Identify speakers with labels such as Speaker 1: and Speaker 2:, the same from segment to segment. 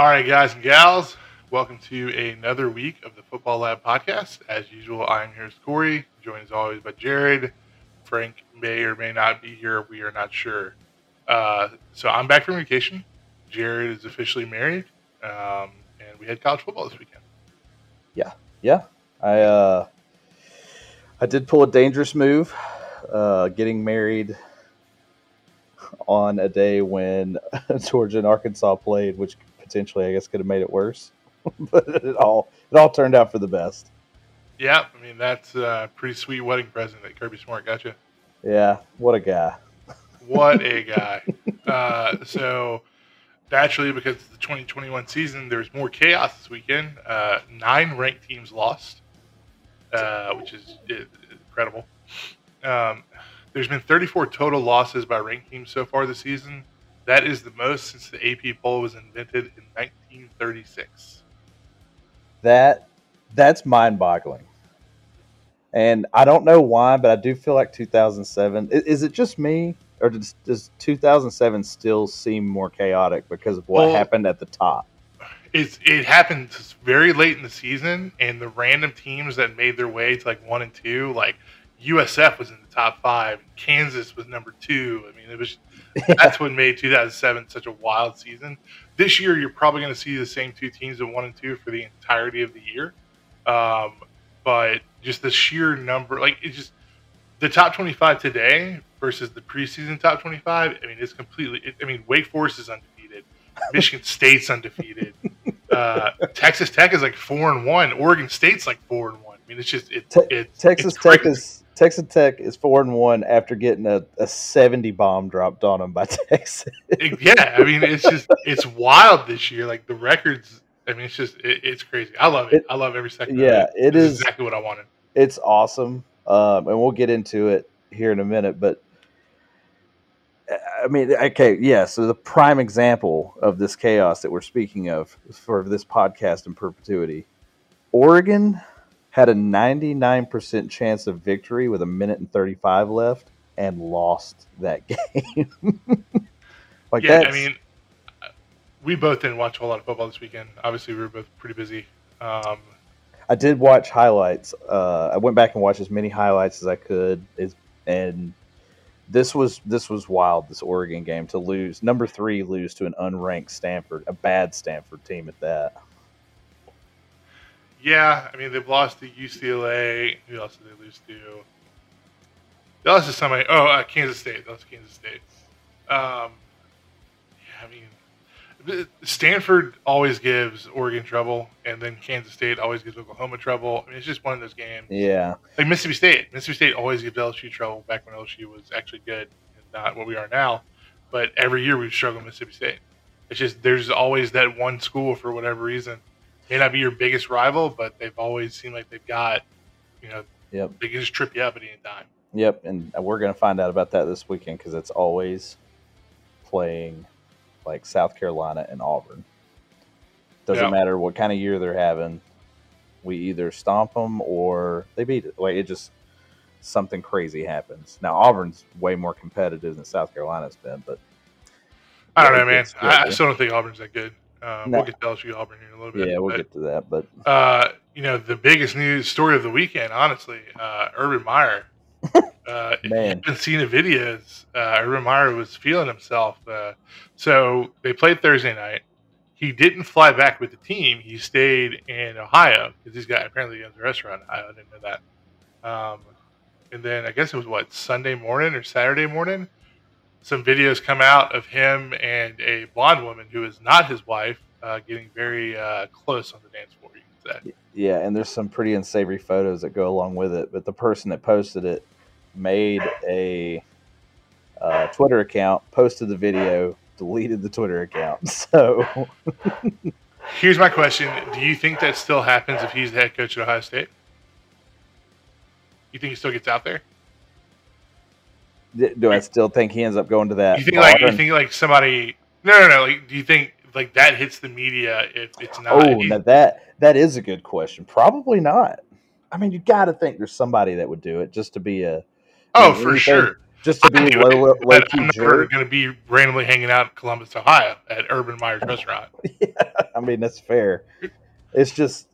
Speaker 1: All right, guys and gals, welcome to another week of the Football Lab podcast. As usual, I am here as Corey, joined as always by Jared. Frank may or may not be here. We are not sure. Uh, so I'm back from vacation. Jared is officially married, um, and we had college football this weekend.
Speaker 2: Yeah, yeah. I uh, I did pull a dangerous move, uh, getting married on a day when Georgia and Arkansas played, which potentially I guess could have made it worse. but it all it all turned out for the best.
Speaker 1: Yeah, I mean that's a pretty sweet wedding present that Kirby Smart got you.
Speaker 2: Yeah, what a guy.
Speaker 1: What a guy. uh, so naturally, because it's the 2021 season, there's more chaos this weekend. Uh, nine ranked teams lost, uh, which is incredible. Um, there's been 34 total losses by ranked teams so far this season. That is the most since the AP poll was invented in 1936.
Speaker 2: That that's mind-boggling. And I don't know why, but I do feel like 2007. Is, is it just me, or does, does 2007 still seem more chaotic because of what well, happened at the top?
Speaker 1: It's it happened very late in the season, and the random teams that made their way to like one and two, like USF was in the top five, Kansas was number two. I mean, it was that's what made 2007 such a wild season. This year, you're probably going to see the same two teams at one and two for the entirety of the year. Um, but just the sheer number, like it's just the top 25 today versus the preseason top 25. I mean, it's completely. It, I mean, Wake Forest is undefeated, Michigan State's undefeated, uh, Texas Tech is like four and one, Oregon State's like four and one. I mean, it's just it, Te- it
Speaker 2: Texas
Speaker 1: it's
Speaker 2: Tech is Texas Tech is four and one after getting a, a seventy bomb dropped on them by Texas.
Speaker 1: yeah, I mean, it's just it's wild this year. Like the records I mean, it's just it, it's crazy. I love it. it. I love every second.
Speaker 2: Yeah, it, it is
Speaker 1: exactly what I wanted.
Speaker 2: It's awesome, um, and we'll get into it here in a minute. But I mean, okay, yeah. So the prime example of this chaos that we're speaking of for this podcast in perpetuity, Oregon had a 99% chance of victory with a minute and 35 left and lost that game.
Speaker 1: like yeah, I mean, we both didn't watch a whole lot of football this weekend. Obviously, we were both pretty busy. Um,
Speaker 2: I did watch highlights. Uh, I went back and watched as many highlights as I could, is, and this was this was wild. This Oregon game to lose number three, lose to an unranked Stanford, a bad Stanford team at that.
Speaker 1: Yeah, I mean they've lost to UCLA. Who else did they lose to? They lost to somebody. Oh, uh, Kansas State. That was Kansas State. Um, yeah, I mean Stanford always gives Oregon trouble, and then Kansas State always gives Oklahoma trouble. I mean, it's just one of those games.
Speaker 2: Yeah.
Speaker 1: Like Mississippi State. Mississippi State always gives LSU trouble back when LSU was actually good and not what we are now. But every year we've struggled with Mississippi State. It's just there's always that one school for whatever reason. May not be your biggest rival, but they've always seemed like they've got, you know,
Speaker 2: yep.
Speaker 1: they can just trip you up at any time.
Speaker 2: Yep, and we're going to find out about that this weekend because it's always playing like South Carolina and Auburn. Doesn't yeah. matter what kind of year they're having. We either stomp them or they beat it. Like it just something crazy happens. Now Auburn's way more competitive than South Carolina's been, but
Speaker 1: I don't know, man. I, I, still don't think Auburn's that good. Uh, no. We'll get to LSU Auburn here in a little bit.
Speaker 2: Yeah, we'll but, get to that. But
Speaker 1: uh, you know, the biggest news story of the weekend, honestly, uh, Urban Meyer uh, Man. If you've seen the videos, uh, Urban Meyer was feeling himself. Uh, so they played Thursday night. He didn't fly back with the team. He stayed in Ohio because he's got apparently he owns a restaurant. I didn't know that. Um, and then I guess it was what Sunday morning or Saturday morning. Some videos come out of him and a blonde woman who is not his wife uh, getting very uh, close on the dance floor. You can say.
Speaker 2: Yeah, and there's some pretty unsavory photos that go along with it. But the person that posted it made a uh, Twitter account, posted the video, deleted the Twitter account. So
Speaker 1: here's my question: Do you think that still happens if he's the head coach at Ohio State? You think he still gets out there?
Speaker 2: Do I still think he ends up going to that?
Speaker 1: You think like you think like somebody? No, no, no. Like, do you think like that hits the media if it's not?
Speaker 2: Oh, now that that is a good question. Probably not. I mean, you got to think there's somebody that would do it just to be a
Speaker 1: Oh, for sure.
Speaker 2: just to be low, low, low
Speaker 1: I'm never going to be randomly hanging out in Columbus, Ohio, at Urban Meyer's restaurant.
Speaker 2: yeah, I mean that's fair. It's just,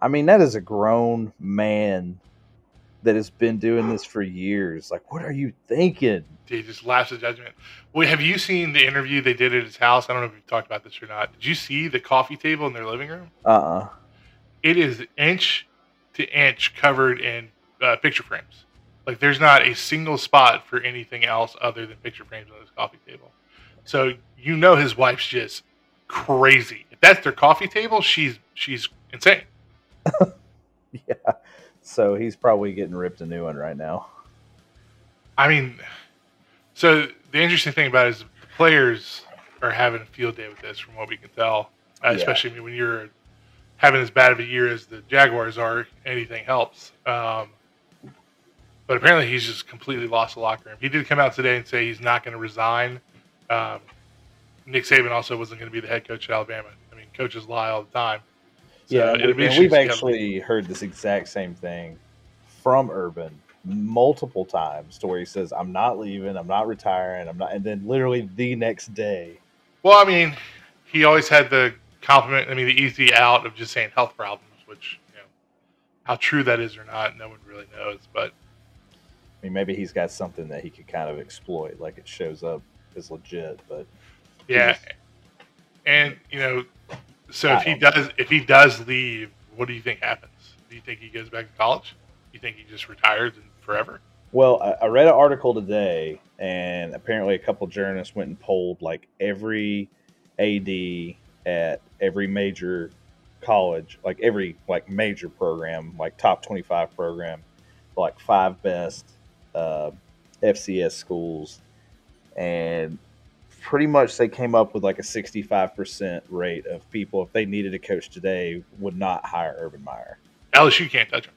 Speaker 2: I mean that is a grown man that has been doing this for years. Like, what are you thinking?
Speaker 1: He just laughs at judgment. Well, have you seen the interview they did at his house? I don't know if we've talked about this or not. Did you see the coffee table in their living room?
Speaker 2: Uh uh-uh. uh
Speaker 1: It is inch to inch covered in uh, picture frames. Like, there's not a single spot for anything else other than picture frames on this coffee table. So you know his wife's just crazy. If that's their coffee table, she's she's insane.
Speaker 2: yeah. So he's probably getting ripped a new one right now.
Speaker 1: I mean, so the interesting thing about it is the players are having a field day with this, from what we can tell. Uh, yeah. Especially when you're having as bad of a year as the Jaguars are, anything helps. Um, but apparently, he's just completely lost the locker room. He did come out today and say he's not going to resign. Um, Nick Saban also wasn't going to be the head coach at Alabama. I mean, coaches lie all the time.
Speaker 2: So yeah, and we've actually heard this exact same thing from Urban multiple times to where he says, "I'm not leaving. I'm not retiring. I'm not," and then literally the next day.
Speaker 1: Well, I mean, he always had the compliment. I mean, the easy out of just saying health problems, which you know, how true that is or not, no one really knows. But
Speaker 2: I mean, maybe he's got something that he could kind of exploit, like it shows up as legit. But
Speaker 1: yeah, and you know, so if he does, if he does leave, what do you think happens? Do you think he goes back to college? Do you think he just retires and forever?
Speaker 2: Well, I, I read an article today, and apparently a couple journalists went and polled like every AD at every major college, like every like major program, like top twenty-five program, like five best uh, FCS schools, and pretty much they came up with like a 65% rate of people if they needed a coach today would not hire Urban Meyer.
Speaker 1: LSU can't touch him.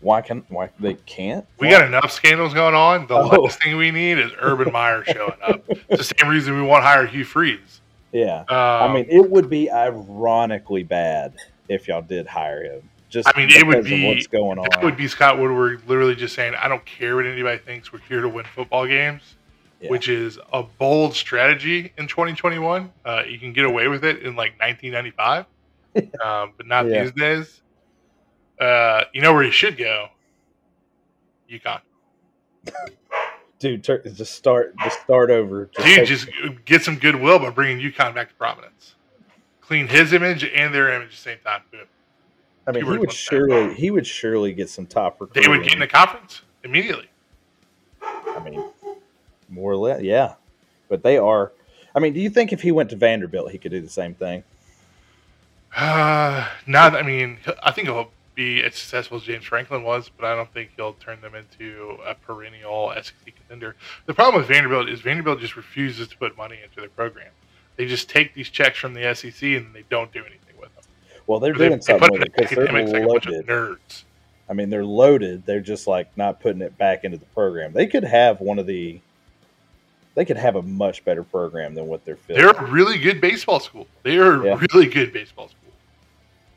Speaker 2: Why can why they can't?
Speaker 1: We got enough scandals going on. The oh. last thing we need is Urban Meyer showing up. It's the same reason we want to hire Hugh Freeze.
Speaker 2: Yeah, um, I mean it would be ironically bad if y'all did hire him. Just
Speaker 1: I mean it would be what's going on. It would be Scott Woodward literally just saying, "I don't care what anybody thinks. We're here to win football games." Yeah. which is a bold strategy in 2021. Uh, you can get away with it in like 1995, um, but not yeah. these days. Uh, you know where you should go? UConn.
Speaker 2: Dude, tur- just start, just start over.
Speaker 1: Just Dude, just get some goodwill by bringing UConn back to prominence. Clean his image and their image at the same time. Boom.
Speaker 2: I mean, he would surely, he would surely get some top.
Speaker 1: They would get in the conference immediately.
Speaker 2: I mean, more or less, yeah. But they are. I mean, do you think if he went to Vanderbilt, he could do the same thing?
Speaker 1: Uh, not. I mean, I think he'll be as successful as James Franklin was, but I don't think he'll turn them into a perennial SEC contender. The problem with Vanderbilt is Vanderbilt just refuses to put money into their program. They just take these checks from the SEC and they don't do anything with them.
Speaker 2: Well, they're doing they, something with it because they're loaded. Like nerds. I mean, they're loaded. They're just like not putting it back into the program. They could have one of the they could have a much better program than what they're
Speaker 1: filling. They're a really good baseball school. They are yeah. really good baseball school.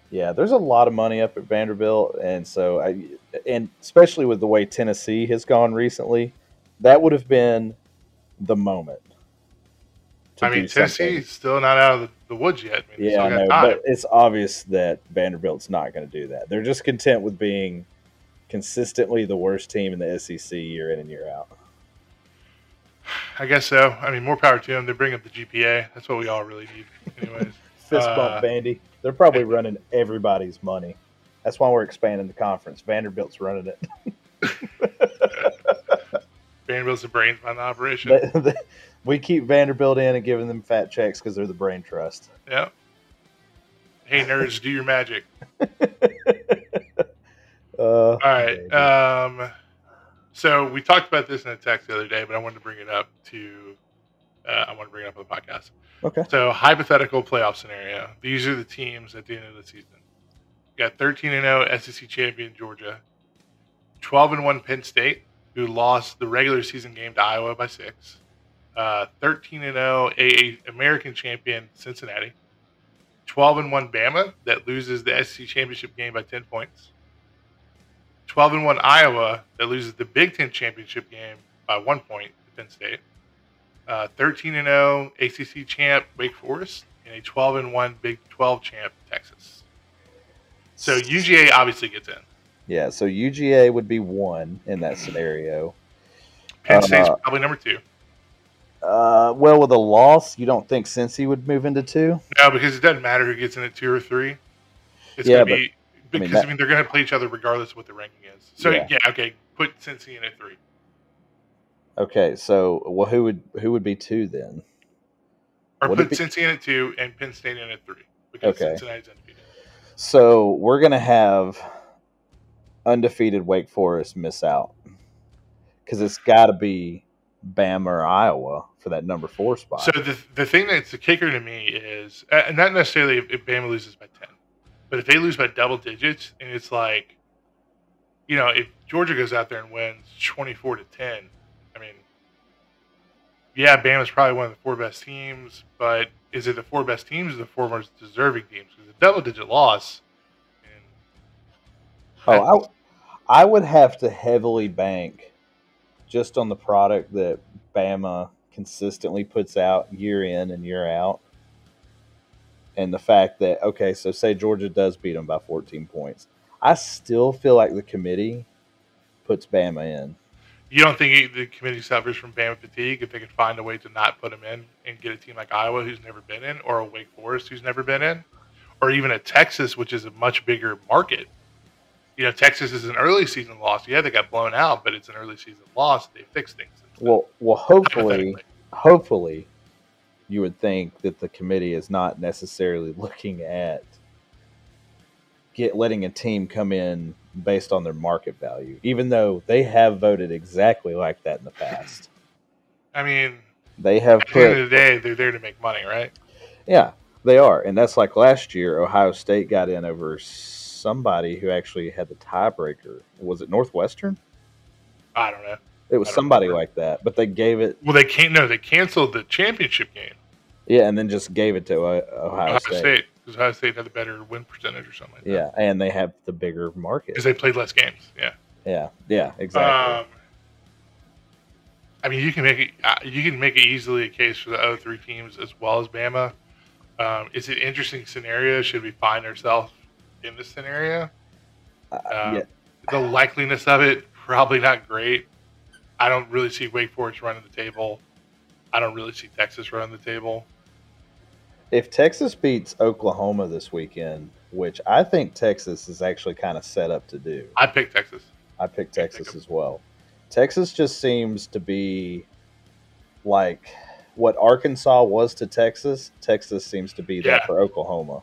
Speaker 2: Yeah, there's a lot of money up at Vanderbilt, and so I, and especially with the way Tennessee has gone recently, that would have been the moment.
Speaker 1: I mean, Tennessee's still not out of the, woods yet.
Speaker 2: I mean, yeah, I know, but it's obvious that Vanderbilt's not going to do that. They're just content with being consistently the worst team in the SEC year in and year out.
Speaker 1: I guess so. I mean, more power to them. They bring up the GPA. That's what we all really need, anyways.
Speaker 2: Fist bump, uh, Vandy. They're probably running everybody's money. That's why we're expanding the conference. Vanderbilt's running it.
Speaker 1: Vanderbilt's the brains behind the operation. They, they,
Speaker 2: we keep Vanderbilt in and giving them fat checks because they're the brain trust.
Speaker 1: Yep. Hey nerds, do your magic. uh, all right. Um, so we talked about this in a text the other day, but I wanted to bring it up to uh, I want to bring it up on the podcast.
Speaker 2: Okay.
Speaker 1: So hypothetical playoff scenario. These are the teams at the end of the season. You got 13 and 0 SEC champion Georgia, 12 and 1 Penn State, who lost the regular season game to Iowa by six. Uh, 13 and 0 AA American champion Cincinnati, 12 and 1 Bama that loses the SEC championship game by 10 points. 12 and 1 Iowa that loses the Big Ten championship game by one point to Penn State. Uh, 13 and 0 ACC champ Wake Forest and a 12 and 1 Big 12 champ Texas. So UGA obviously gets in.
Speaker 2: Yeah, so UGA would be one in that scenario.
Speaker 1: Penn State's
Speaker 2: Uh,
Speaker 1: probably number two.
Speaker 2: Uh, well, with a loss, you don't think Cincy would move into two?
Speaker 1: No, because it doesn't matter who gets in at two or three. It's
Speaker 2: Yeah,
Speaker 1: gonna be
Speaker 2: I mean,
Speaker 1: because I mean, they're gonna play each other regardless of what the ranking is. So
Speaker 2: Yeah.
Speaker 1: yeah, okay, put Cincy in at three.
Speaker 2: Okay, so well, who would who would be two then?
Speaker 1: Or
Speaker 2: Would
Speaker 1: put Cincy in at two and Penn State in at three. Because
Speaker 2: Okay.
Speaker 1: Cincinnati's undefeated.
Speaker 2: So we're gonna have undefeated Wake Forest miss out because it's got to be Bama or Iowa for that number four spot.
Speaker 1: So the the thing that's the kicker to me is uh, not necessarily if, if Bama loses by ten, but if they lose by double digits, and it's like, you know, if Georgia goes out there and wins twenty four to ten, I mean, yeah, Bama's probably one of the four best teams, but is it the four best teams or the four most deserving teams? Because a double digit loss, and
Speaker 2: oh, I, I would have to heavily bank just on the product that Bama consistently puts out year in and year out. And the fact that, okay, so say Georgia does beat them by 14 points. I still feel like the committee puts Bama in.
Speaker 1: You don't think the committee suffers from Bama fatigue if they could find a way to not put them in and get a team like Iowa who's never been in, or a Wake Forest who's never been in, or even a Texas which is a much bigger market? You know, Texas is an early season loss. Yeah, they got blown out, but it's an early season loss. They fixed things.
Speaker 2: Well, well, hopefully, hopefully, you would think that the committee is not necessarily looking at get letting a team come in based on their market value, even though they have voted exactly like that in the past.
Speaker 1: I mean,
Speaker 2: They have
Speaker 1: at the end of the day, they're there to make money, right?
Speaker 2: yeah, they are, and that's like last year. Ohio State got in over somebody who actually had the tiebreaker. Was it Northwestern?
Speaker 1: I don't know.
Speaker 2: It was somebody
Speaker 1: remember.
Speaker 2: like that, but they gave it,
Speaker 1: Well, they can't. No, they canceled the championship game.
Speaker 2: Yeah, and then just gave it to uh, Ohio,
Speaker 1: Ohio
Speaker 2: State.
Speaker 1: Because Ohio State had a better win percentage or something like that.
Speaker 2: Yeah, and they have the bigger market.
Speaker 1: because they played less games. Yeah.
Speaker 2: Yeah, yeah, exactly.
Speaker 1: Um, I mean, you can make it. uh, You can make it easily a case for the other three teams as well as Bama. Um, it's an interesting scenario. Should we find ourselves in this scenario?
Speaker 2: Uh,
Speaker 1: um,
Speaker 2: yeah,
Speaker 1: The likeliness of it probably not great. I don't really see Wake Forest running the table. I don't really see Texas running the table.
Speaker 2: If Texas beats Oklahoma this weekend, which I think Texas is actually kind of set up to do,
Speaker 1: I pick Texas.
Speaker 2: I picked
Speaker 1: I think
Speaker 2: Texas
Speaker 1: of-
Speaker 2: as well. Texas just seems to be like what Arkansas was to Texas. Texas seems to be that for Oklahoma.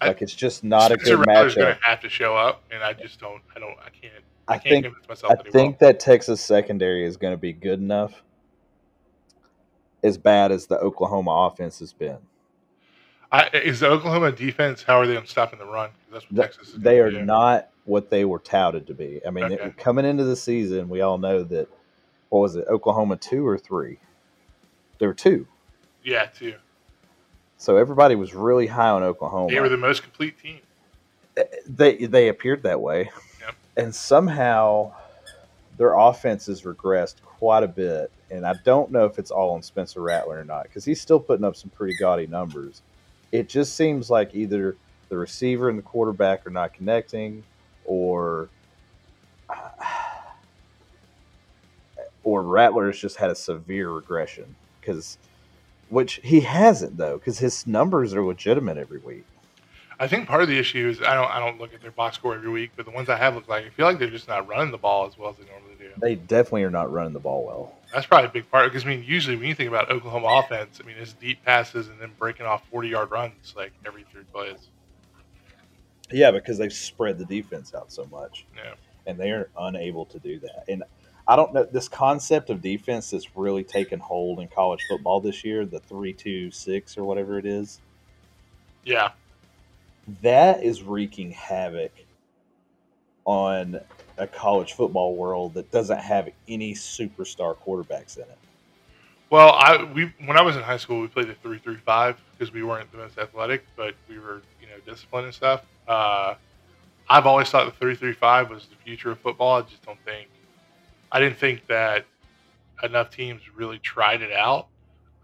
Speaker 1: I-
Speaker 2: Like it's just not a
Speaker 1: Spencer
Speaker 2: good
Speaker 1: Rattler's going
Speaker 2: matchup.
Speaker 1: to have to show up, and I just don't. I don't. I can't.
Speaker 2: I
Speaker 1: can't
Speaker 2: think I
Speaker 1: he
Speaker 2: think that Texas secondary is going to be good enough. As bad as the Oklahoma offense has been,
Speaker 1: I, is the Oklahoma defense? How are they on stopping the run? That's what
Speaker 2: Th-
Speaker 1: Texas.
Speaker 2: They are
Speaker 1: do.
Speaker 2: not what they were touted to be. I mean, it- coming into the season, we all know that what was it, Oklahoma two or three? There were two,
Speaker 1: Yeah, too.
Speaker 2: so everybody was really high on Oklahoma.
Speaker 1: They were the most complete team.
Speaker 2: they they appeared that way,
Speaker 1: Yep.
Speaker 2: and somehow their offense has regressed quite a bit. And I don't know if it's all on Spencer Rattler or not because he's still putting up some pretty gaudy numbers. It just seems like either the receiver and the quarterback are not connecting, or or Rattler has just had a severe regression because. Which he hasn't though, because his numbers are legitimate every week.
Speaker 1: I think part of the issue is I don't. I don't look at their box score every week, but the ones I have look like I feel like they're just not running the ball as well as they normally do.
Speaker 2: They definitely are not running the ball well.
Speaker 1: That's probably a big part because I mean, usually when you think about Oklahoma offense, I mean, it's deep passes and then breaking off forty-yard runs like every three plays.
Speaker 2: Yeah, because they've spread the defense out so much,
Speaker 1: Yeah.
Speaker 2: and they are unable to do that. And I don't know this concept of defense that's really taken hold in college football this year, the three-two-six or whatever it is.
Speaker 1: Yeah.
Speaker 2: That is wreaking havoc on a college football world that doesn't have any superstar quarterbacks in it.
Speaker 1: Well, I we when I was in high school, we played the three three five because we weren't the most athletic, but we were you know disciplined and stuff. Uh, I've always thought the three three five was the future of football. I just don't think. I didn't think that enough teams really tried it out.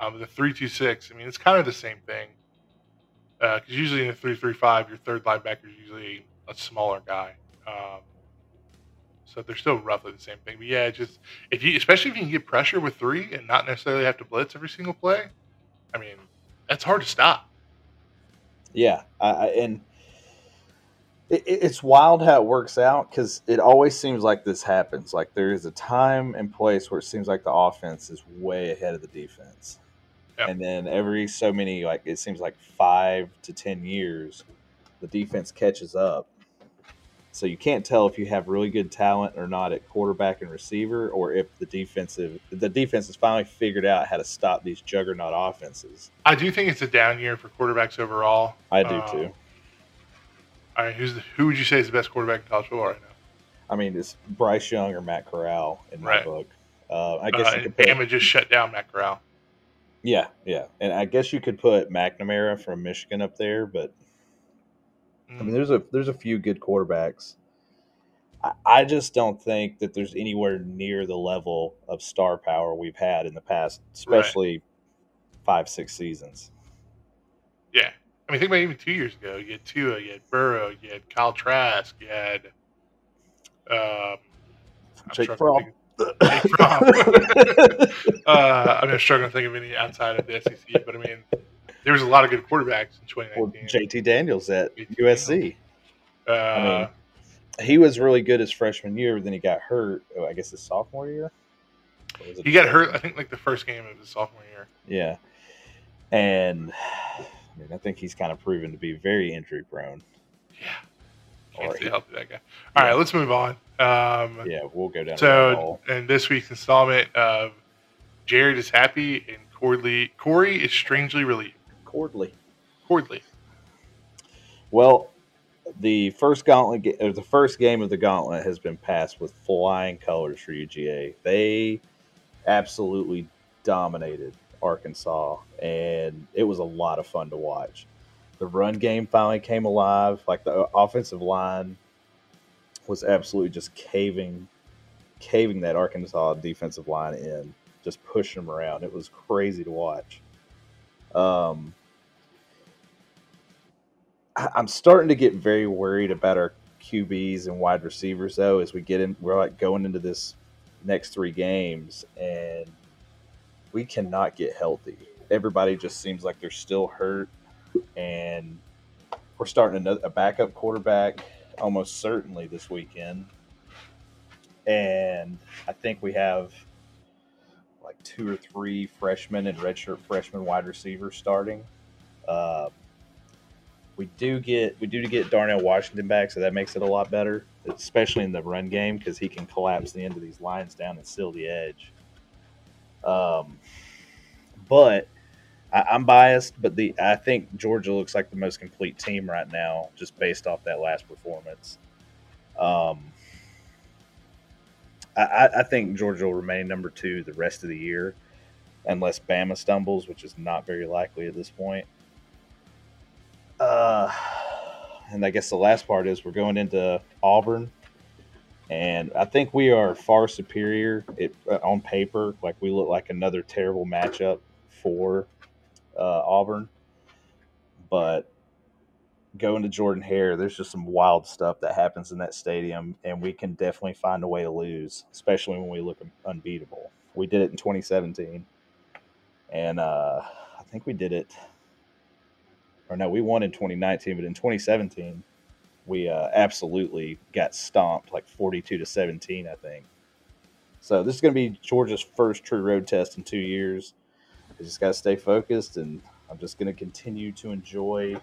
Speaker 1: Um, the three two six. I mean, it's kind of the same thing. Because uh, usually in the three three five, your third linebacker is usually a smaller guy. Um, so they're still roughly the same thing. But yeah, just if you, especially if you can get pressure with three and not necessarily have to blitz every single play. I mean, that's hard to stop.
Speaker 2: Yeah, and it, it's wild how it works out because it always seems like this happens. Like there is a time and place where it seems like the offense is way ahead of the defense, yep. and then every so many like it seems like five to ten years, the defense catches up. So you can't tell if you have really good talent or not at quarterback and receiver, or if the defensive the defense has finally figured out how to stop these juggernaut offenses.
Speaker 1: I do think it's a down year for quarterbacks overall.
Speaker 2: I do um, too.
Speaker 1: All right, who's the, who would you say is the best quarterback in college football right now?
Speaker 2: I mean, it's Bryce Young or Matt Corral in my right. book. Uh, I guess
Speaker 1: uh, you could put, Bama just shut down Matt Corral.
Speaker 2: Yeah, yeah, and I guess you could put McNamara from Michigan up there, but mm. I mean, mm. there's a there's a few good quarterbacks. I, I just don't think that there's anywhere near the level of star power we've had in the past, especially right. five six seasons.
Speaker 1: Yeah, I mean, think about even two years ago. You had Tua, you had Burrow, you had Kyle Trask, you had um,
Speaker 2: Jake Fromm.
Speaker 1: Jake Fromm. uh, I'm just struggling to think of any outside of the SEC, but I mean, there was a lot of good quarterbacks in 2019. Well,
Speaker 2: JT Daniels at JT USC. Uh, I mean, he was really good his freshman year, but then he got hurt. Oh, I guess his sophomore year.
Speaker 1: He got hurt. I think like the first game of his sophomore year.
Speaker 2: Yeah, and I mean, I think he's kind of proven to be very injury prone.
Speaker 1: Yeah. Can't stay healthy, that guy. All yeah. right, let's move on. Um,
Speaker 2: yeah, we'll go down.
Speaker 1: So, in this week's installment of Jared is happy and Cordley, Corey is strangely relieved.
Speaker 2: Cordley.
Speaker 1: Cordley.
Speaker 2: Well, the first gauntlet, or the first game of the gauntlet, has been passed with flying colors for UGA. They absolutely dominated Arkansas, and it was a lot of fun to watch. The run game finally came alive. Like the offensive line was absolutely just caving, caving that Arkansas defensive line in, just pushing them around. It was crazy to watch. Um, I'm starting to get very worried about our QBs and wide receivers though as we get in. We're like going into this next three games, and we cannot get healthy. Everybody just seems like they're still hurt, and we're starting another, a backup quarterback almost certainly this weekend. And I think we have like two or three freshmen and redshirt freshman wide receivers starting. Uh, we do get we do get Darnell Washington back, so that makes it a lot better, especially in the run game because he can collapse the end of these lines down and seal the edge. Um, but I, am biased, but the I think Georgia looks like the most complete team right now, just based off that last performance. Um, I, I think Georgia will remain number two the rest of the year, unless Bama stumbles, which is not very likely at this point. Uh, and I guess the last part is we're going into Auburn and I think we are far superior it, uh, on paper. Like we look like another terrible matchup for uh, Auburn, but going to Jordan Hare, there's just some wild stuff that happens in that stadium, and we can definitely find a way to lose, especially when we look unbeatable. We did it in 2017, and uh, I think we did it. Or no, we won in 2019, but in 2017 we uh, absolutely got stomped like 42 to 17, I think. So this is going to be Georgia's first true road test in two years. I just got to stay focused, and I'm just going to continue to enjoy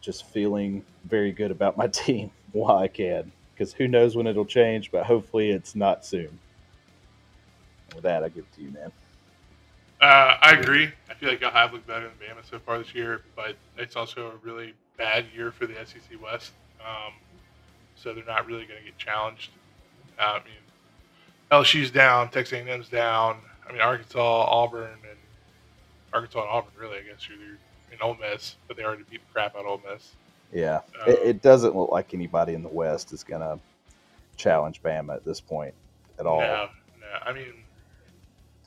Speaker 2: just feeling very good about my team while I can. Because who knows when it'll change, but hopefully it's not soon. With that, I give it to you, man.
Speaker 1: Uh, I agree. I feel like y'all have looked better than Bama so far this year, but it's also a really bad year for the SEC West. Um, so they're not really going to get challenged. Uh, I mean, LSU's down, Texas A&M's down. I mean, Arkansas, Auburn, and Arkansas and Auburn really, I guess, are in Ole Miss, but they already beat the crap out of Ole Miss.
Speaker 2: Yeah,
Speaker 1: Um,
Speaker 2: it, it doesn't look like anybody in the West is going to challenge Bama at this point at all.
Speaker 1: No, no. I mean,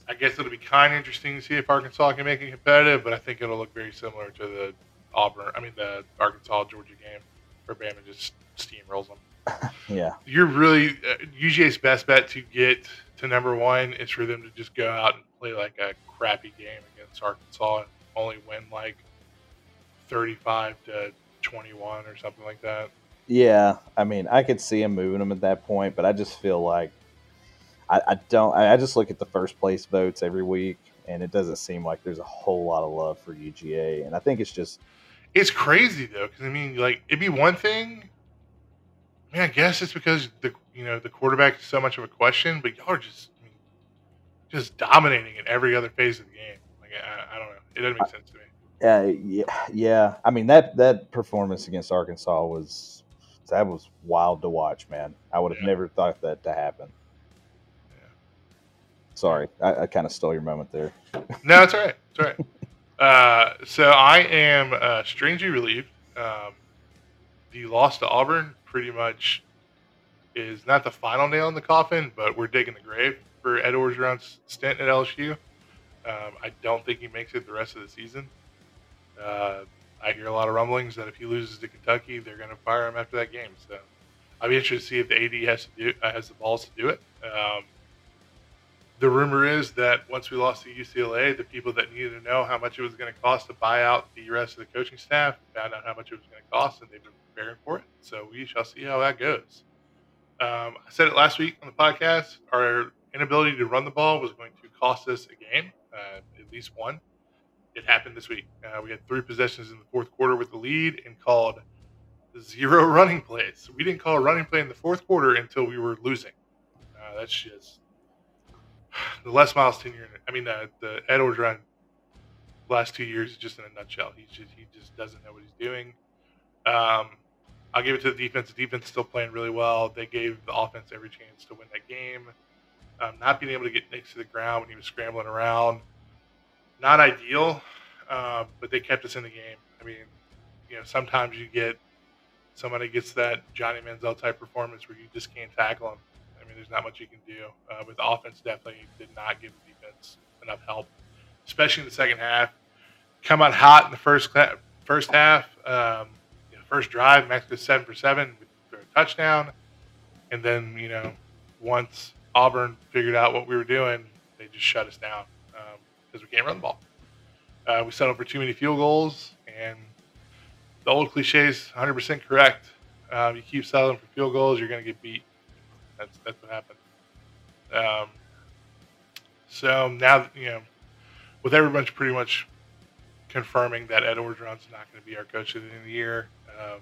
Speaker 1: I guess it'll be kind of interesting to see if Arkansas can make it competitive, but I think it'll look very similar to the Auburn. I mean, the Arkansas Georgia game where Bama just steamrolls them.
Speaker 2: Yeah,
Speaker 1: You're really uh, UGA's best bet to get to number one is for them to just go out and play like a crappy game against Arkansas and only win like thirty-five to twenty-one or something like that.
Speaker 2: yeah. I mean, I could see him moving them at that point, but I just feel like I, I don't. I, I just look at the first place votes every week, and it doesn't seem like there's a whole lot of love for UGA. And I think it's just
Speaker 1: It's crazy though, because I mean, like it'd be one thing. I mean, I guess it's because the you know the quarterback is so much of a question, but y'all are just I mean, just dominating in every other phase of the game. Like I, I don't know, it doesn't make sense to me.
Speaker 2: Uh, yeah, yeah. I mean that that performance against Arkansas was that was wild to watch, man. I would have
Speaker 1: Yeah.
Speaker 2: never thought that to happen.
Speaker 1: Yeah.
Speaker 2: Sorry, I, I kind of stole your moment there.
Speaker 1: No, it's all right. It's all right. Uh, so I am uh, strangely relieved. Um, the loss to Auburn pretty much is not the final nail in the coffin, but we're digging the grave for Ed Orgeron's stint at LSU. Um, I don't think he makes it the rest of the season. Uh, I hear a lot of rumblings that if he loses to Kentucky, they're going to fire him after that game. So I'll be interested to see if the AD has to do uh, has the balls to do it. Um, the rumor is that once we lost to UCLA, the people that needed to know how much it was going to cost to buy out the rest of the coaching staff found out how much it was going to cost, and they've been preparing for it. So we shall see how that goes. Um, I said it last week on the podcast. Our inability to run the ball was going to cost us a game, uh, at least one. It happened this week. Uh, we had three possessions in the fourth quarter with the lead and called zero running plays. We didn't call a running play in the fourth quarter until we were losing. Uh, that's just the Les Miles tenure. I mean, uh, the Ed Orgeron last two years is just in a nutshell. He just he just doesn't know what he's doing. Um, I'll give it to the defense. The defense still playing really well. They gave the offense every chance to win that game. Um, not being able to get next to the ground when he was scrambling around, not ideal, uh, but they kept us in the game. I mean, you know, sometimes you get somebody gets that Johnny Manziel type performance where you just can't tackle him. I mean, there's not much you can do. Uh, but the offense definitely did not give the defense enough help, especially in the second half. Come out hot in the first first half. Um, you know, first drive, Max goes seven for seven with a touchdown, and then you know, once Auburn figured out what we were doing, they just shut us down because we can't run the ball. Uh, we settled for too many field goals, and the old cliche is 100% correct. Um, you keep settling for field goals, you're going to get beat. That's that's what happened. Um, so now you know, with everybody pretty much confirming that Ed Orgeron's not going to be our coach at the end of the year, um,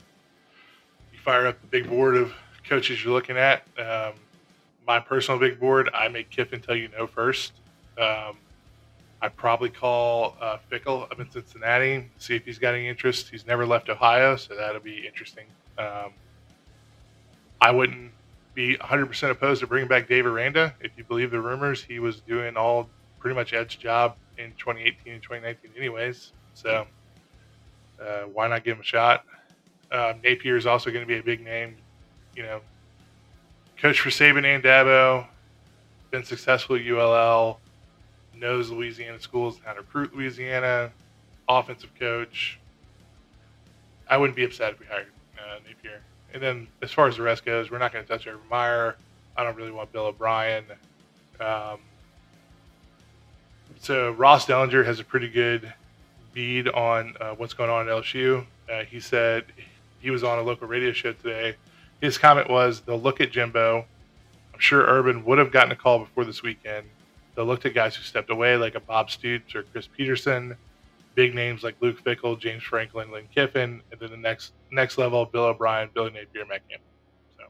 Speaker 1: you fire up the big board of coaches you're looking at. Um, my personal big board, I make Kiffin tell you no first. Um, I'd probably call uh, Fickell up in Cincinnati, see if he's got any interest. He's never left Ohio, so that'll be interesting. Um, I wouldn't be 100% opposed to bringing back Dave Aranda. If you believe the rumors, he was doing all pretty much Ed's job in 2018 and 2019, anyways. So uh, why not give him a shot? Um, Napier is also going to be a big name. You know, coach for Saban and Dabo, been successful at ULL, knows Louisiana schools how to recruit Louisiana, offensive coach. I wouldn't be upset if we hired uh, Napier. And then as far as the rest goes, we're not going to touch Urban Meyer. I don't really want Bill O'Brien. Um, so Ross Dellenger has a pretty good bead on uh, what's going on at LSU. Uh, he said he was on a local radio show today. His comment was, "They'll look at Jimbo. I'm sure Urban would have gotten a call before this weekend. They'll look at guys who stepped away, like a Bob Stoops or Chris Petersen, big names like Luke Fickell, James Franklin, Lane Kiffin, and then the next next level, Bill O'Brien, Billy Napier, Matt Campbell. So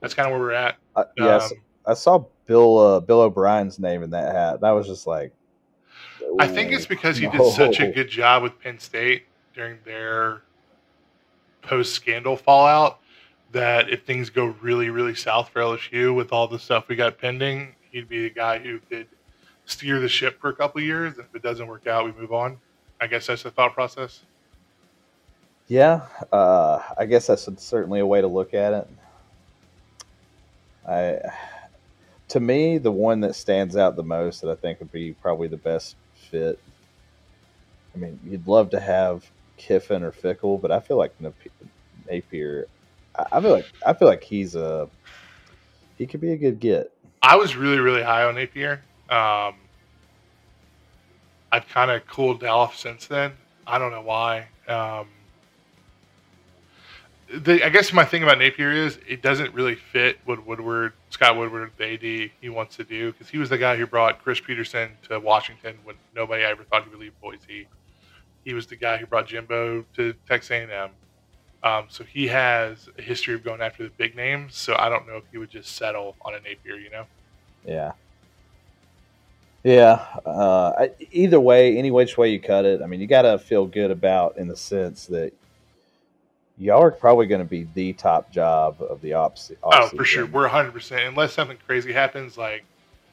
Speaker 1: that's kind of where we're at.
Speaker 2: Uh, yes,
Speaker 1: Um,
Speaker 2: I saw Bill uh, Bill O'Brien's name in that hat. That was just like.
Speaker 1: I think it's because he
Speaker 2: no.
Speaker 1: did such a good job with Penn State during their post scandal fallout that if things go really, really south for LSU with all the stuff we got pending, he'd be the guy who could steer the ship for a couple of years. If it doesn't work out, we move on. I guess that's the thought process.
Speaker 2: Yeah, uh, I guess that's certainly a way to look at it. I, to me, the one that stands out the most that I think would be probably the best fit. I mean, you'd love to have Kiffin or Fickell, but I feel like Napier. I feel like I feel like he's a he could be a good get.
Speaker 1: I was really really high on Napier. Um, I've kind of cooled off since then. I don't know why. Um, the, I guess my thing about Napier is it doesn't really fit what Woodward, Scott Woodward, the AD, he wants to do because he was the guy who brought Chris Petersen to Washington when nobody ever thought he would leave Boise. He was the guy who brought Jimbo to Texas A&M. Um, so he has a history of going after the big names. So I don't know if he would just settle on a Napier, you know?
Speaker 2: Yeah. Yeah. Uh, either way, any which way you cut it, I mean, you got to feel good about in the sense that y'all are probably going to be the top job of the ops.
Speaker 1: Oh, for sure, we're 100 percent. Unless something crazy happens, like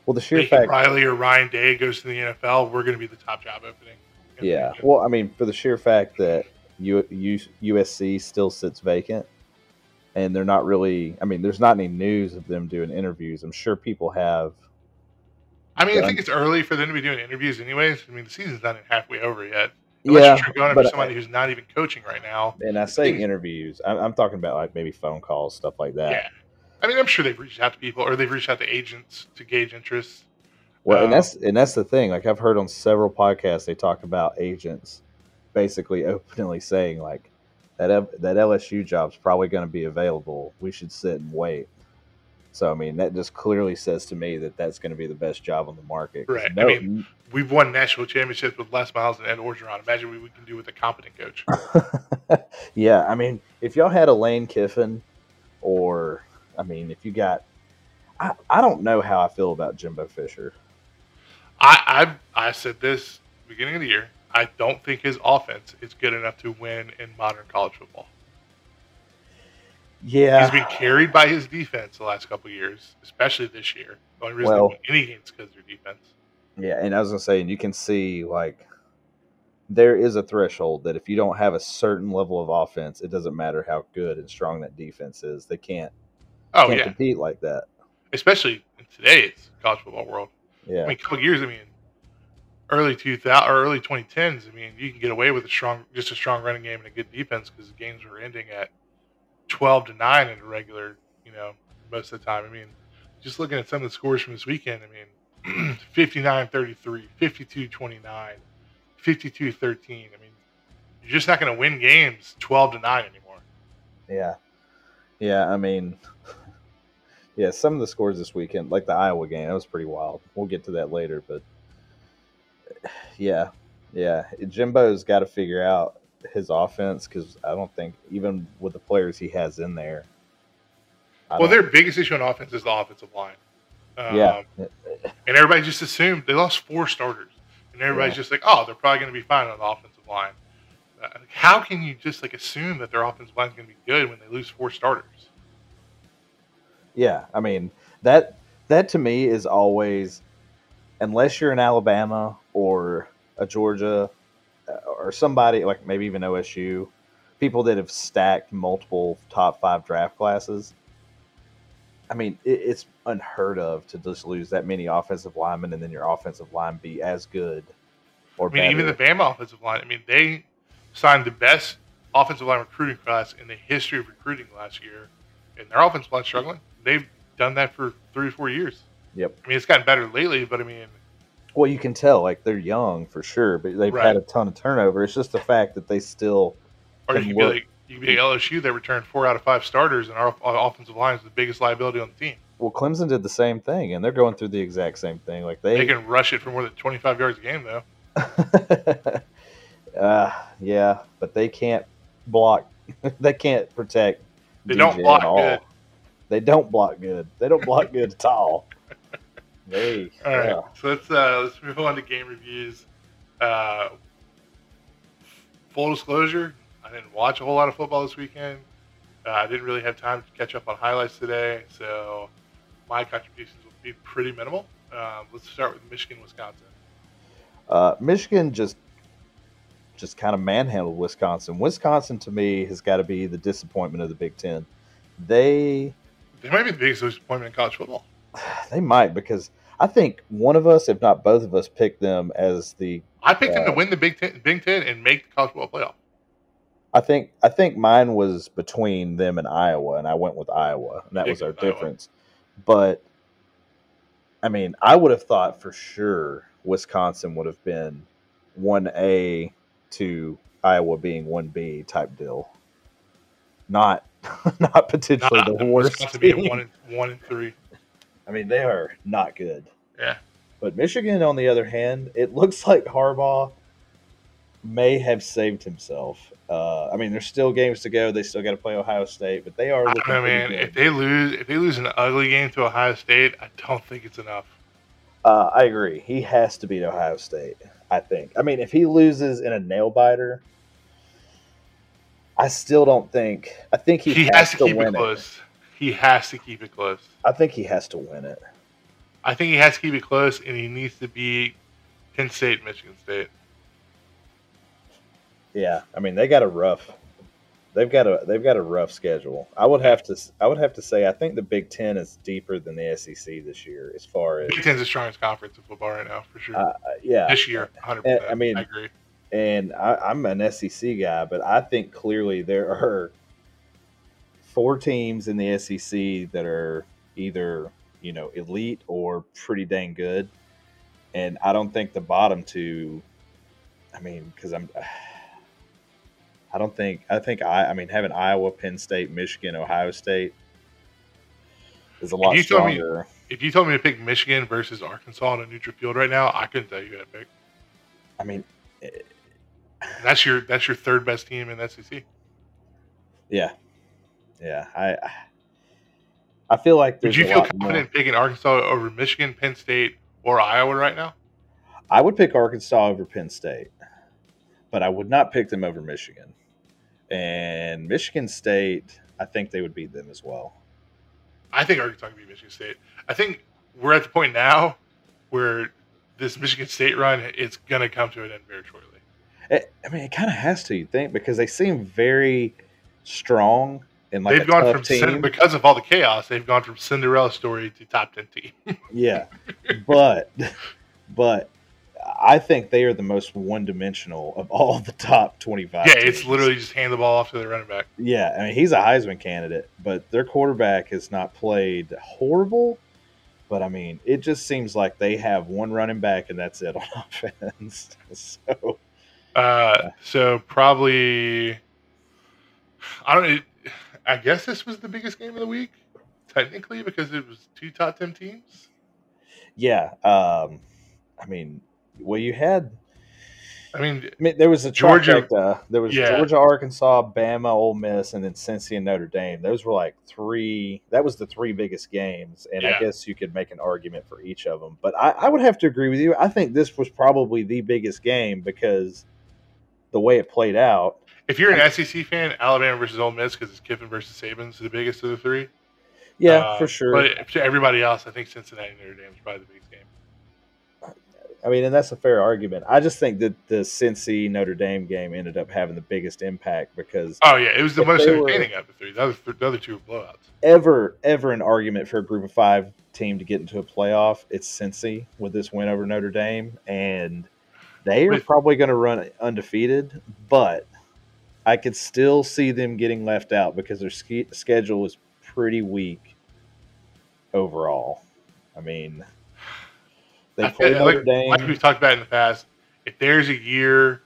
Speaker 2: well, the sheer fact
Speaker 1: Riley or Ryan Day goes to the NFL, we're going to be the top job opening.
Speaker 2: Yeah, well, I mean, for the sheer fact that U, U, USC still sits vacant, and they're not really. I mean, there's not any news of them doing interviews. I'm sure people have.
Speaker 1: I mean. I think it's early for them to be doing interviews, anyways. I mean, the season's not even halfway over yet. Unless yeah, you're going after somebody I, who's not even coaching right now.
Speaker 2: And I say interviews. I'm, I'm, talking about like maybe phone calls, stuff like that.
Speaker 1: Yeah, I mean, I'm sure they've reached out to people or they've reached out to agents to gauge interest.
Speaker 2: Well, um, and that's and that's the thing. Like I've heard on several podcasts, they talk about agents basically openly saying like that that LSU job's probably going to be available. We should sit and wait. So I mean, that just clearly says to me that that's going to be the best job on the market.
Speaker 1: Right. No, I mean, we've won national championships with Les Miles and Ed Orgeron. Imagine what we can do with a competent coach.
Speaker 2: yeah, I mean, if y'all had Elaine Kiffin, or I mean, if you got, I, I don't know how I feel about Jimbo Fisher.
Speaker 1: I I, I said this beginning of the year. I don't think his offense is good enough to win in modern college football.
Speaker 2: Yeah,
Speaker 1: he's been carried by his defense the last couple years, especially this year. The only reason well, they win any games because of their defense.
Speaker 2: Yeah, and I was gonna say, and you can see like there is a threshold that if you don't have a certain level of offense, it doesn't matter how good and strong that defense is. They can't. Oh can't yeah. compete like that.
Speaker 1: Especially in today's college football world. Yeah. I mean, a couple years. I mean, early 2000 or early 2010s. I mean, you can get away with a strong, just a strong running game and a good defense because the games were ending at 12 to nine in a regular. You know, most of the time. I mean, just looking at some of the scores from this weekend. I mean, 59 33, 52 29, 52 13. I mean, you're just not going to win games 12 to 9 anymore.
Speaker 2: Yeah. Yeah. I mean, yeah, some of the scores this weekend, like the Iowa game, that was pretty wild. We'll get to that later, but yeah. Yeah. Jimbo's got to figure out his offense because I don't think, even with the players he has in there,
Speaker 1: well, their biggest issue on offense is the offensive line.
Speaker 2: Um, yeah.
Speaker 1: And everybody just assumed they lost four starters. And everybody's yeah. just like, oh, they're probably going to be fine on the offensive line. Uh, how can you just like assume that their offensive line is going to be good when they lose four starters?
Speaker 2: Yeah, I mean that that to me is always, unless you're in Alabama or a Georgia or somebody like maybe even OSU, people that have stacked multiple top five draft classes I mean, it, it's unheard of to just lose that many offensive linemen and then your offensive line be as good
Speaker 1: or I mean, better. even the Bama offensive line. I mean, they signed the best offensive line recruiting class in the history of recruiting last year, and their offensive line struggling. They've done that for three or four years.
Speaker 2: Yep.
Speaker 1: I mean, it's gotten better lately, but I mean,
Speaker 2: well, you can tell like they're young for sure, but they've right. had a ton of turnover. It's just the fact that they still.
Speaker 1: Or you can work. be like you can be LSU that returned four out of five starters, and our offensive line is the biggest liability on the team.
Speaker 2: Well, Clemson did the same thing, and they're going through the exact same thing. Like they,
Speaker 1: they can rush it for more than twenty five yards a game, though.
Speaker 2: uh, yeah, but they can't block. they can't protect.
Speaker 1: They DJ don't block good.
Speaker 2: They don't block good. They don't block good at all. Hey,
Speaker 1: all right. Yeah. So let's uh, let's move on to game reviews. Uh, full disclosure, I didn't watch a whole lot of football this weekend. Uh, I didn't really have time to catch up on highlights today, so my contributions will be pretty minimal. Um, let's start with Michigan, Wisconsin.
Speaker 2: Uh, Michigan just just kind of manhandled Wisconsin. Wisconsin to me has got to be the disappointment of the Big Ten. They
Speaker 1: They might be the biggest disappointment in college football.
Speaker 2: they might because I think one of us, if not both of us, picked them as the.
Speaker 1: I picked them
Speaker 2: Uh,
Speaker 1: to win the Big Ten, Big Ten and make the college football playoff.
Speaker 2: I think I think mine was between them and Iowa, and I went with Iowa, and that was our
Speaker 1: Iowa.
Speaker 2: difference. But I mean, I would have thought for sure Wisconsin would have been one A to Iowa being one B type deal, not not potentially
Speaker 1: Not-
Speaker 2: the worst.
Speaker 1: Wisconsin being one and one and three.
Speaker 2: I mean, they are not good.
Speaker 1: Yeah.
Speaker 2: But Michigan, on the other hand, it looks like Harbaugh may have saved himself. Uh, I mean, there's still games to go. They still got to play Ohio State, but they are.
Speaker 1: I
Speaker 2: Looking
Speaker 1: don't know, man.
Speaker 2: good.
Speaker 1: If they lose, if they lose an ugly game to Ohio State, I don't think it's enough.
Speaker 2: Uh, I agree. He has to beat Ohio State. I think. I mean, if he loses in a nail biter, I still don't think. I think he,
Speaker 1: He,
Speaker 2: has,
Speaker 1: has to
Speaker 2: to
Speaker 1: keep
Speaker 2: win
Speaker 1: it close. He has to keep it close.
Speaker 2: I think he has to win it.
Speaker 1: I think he has to keep it close, and he needs to be Penn State, Michigan State.
Speaker 2: Yeah, I mean they got a rough. They've got a they've got a rough schedule. I would have to I would have to say I think the Big Ten is deeper than the SEC this year as far as
Speaker 1: Big Ten's the strongest conference in football right now, for sure.
Speaker 2: uh, yeah.
Speaker 1: this year, 100.
Speaker 2: I mean-
Speaker 1: I agree.
Speaker 2: And I, I'm an SEC guy, but I think clearly there are four teams in the SEC that are either you know elite or pretty dang good, and I don't think the bottom two. I mean, because I'm. I don't think I think I I mean having Iowa, Penn State, Michigan, Ohio State is a lot
Speaker 1: you told me-
Speaker 2: stronger.
Speaker 1: If you told me to pick Michigan versus Arkansas on a neutral field right now, I couldn't tell you who to pick.
Speaker 2: I mean,
Speaker 1: that's your that's your third best team in the SEC.
Speaker 2: yeah, yeah. I I feel like
Speaker 1: Would you feel confident picking Arkansas over Michigan, Penn State, or Iowa right now?
Speaker 2: I would pick Arkansas over Penn State, but I would not pick them over Michigan. And Michigan State, I think they would beat them as well.
Speaker 1: I think Arkansas can beat Michigan State. I think we're at the point now where this Michigan State run is going to come to an end very shortly.
Speaker 2: It, I mean, it kind of has to, you think, because they seem very strong and like
Speaker 1: they've gone from
Speaker 2: team.
Speaker 1: Because of all the chaos. They've gone from Cinderella story to top ten team.
Speaker 2: yeah, but but I think they are the most one-dimensional of all the top twenty-five.
Speaker 1: yeah, it's literally just hand the ball off to the running back.
Speaker 2: Yeah, I mean he's a Heisman candidate, but their quarterback has not played horrible. But I mean, it just seems like they have one running back and that's it on offense. so
Speaker 1: Uh, so probably, I don't. I guess this was the biggest game of the week, technically, because it was two top ten teams.
Speaker 2: yeah, um, I mean, well, you had.
Speaker 1: I mean,
Speaker 2: I mean, there was a
Speaker 1: Georgia-
Speaker 2: trifecta. There was
Speaker 1: Yeah.
Speaker 2: Georgia, Arkansas, Bama, Ole Miss, and then Cincy and Notre Dame. Those were like three. That was the three biggest games, and I guess you could make an argument for each of them. But I, I would have to agree with you. I think this was probably the biggest game because the way it played out.
Speaker 1: If you're an SEC fan, Alabama versus Ole Miss because it's Kiffin versus Saban's the biggest of the three.
Speaker 2: Yeah,
Speaker 1: Uh,
Speaker 2: for sure.
Speaker 1: But to everybody else, I think Cincinnati and Notre Dame is probably the biggest game.
Speaker 2: I mean, and that's a fair argument. I just think that the Cincy Notre Dame game ended up having the biggest impact because
Speaker 1: Oh yeah, it was the most entertaining of the three. The other, the other two were blowouts.
Speaker 2: ever ever an argument for a group of five team to get into a playoff, it's Cincy with this win over Notre Dame, and they are probably going to run undefeated. But I could still see them getting left out because their ske- schedule is pretty weak overall. I mean, they
Speaker 1: I
Speaker 2: play Notre
Speaker 1: like,
Speaker 2: Dame.
Speaker 1: like we've talked about in the past, if there's a year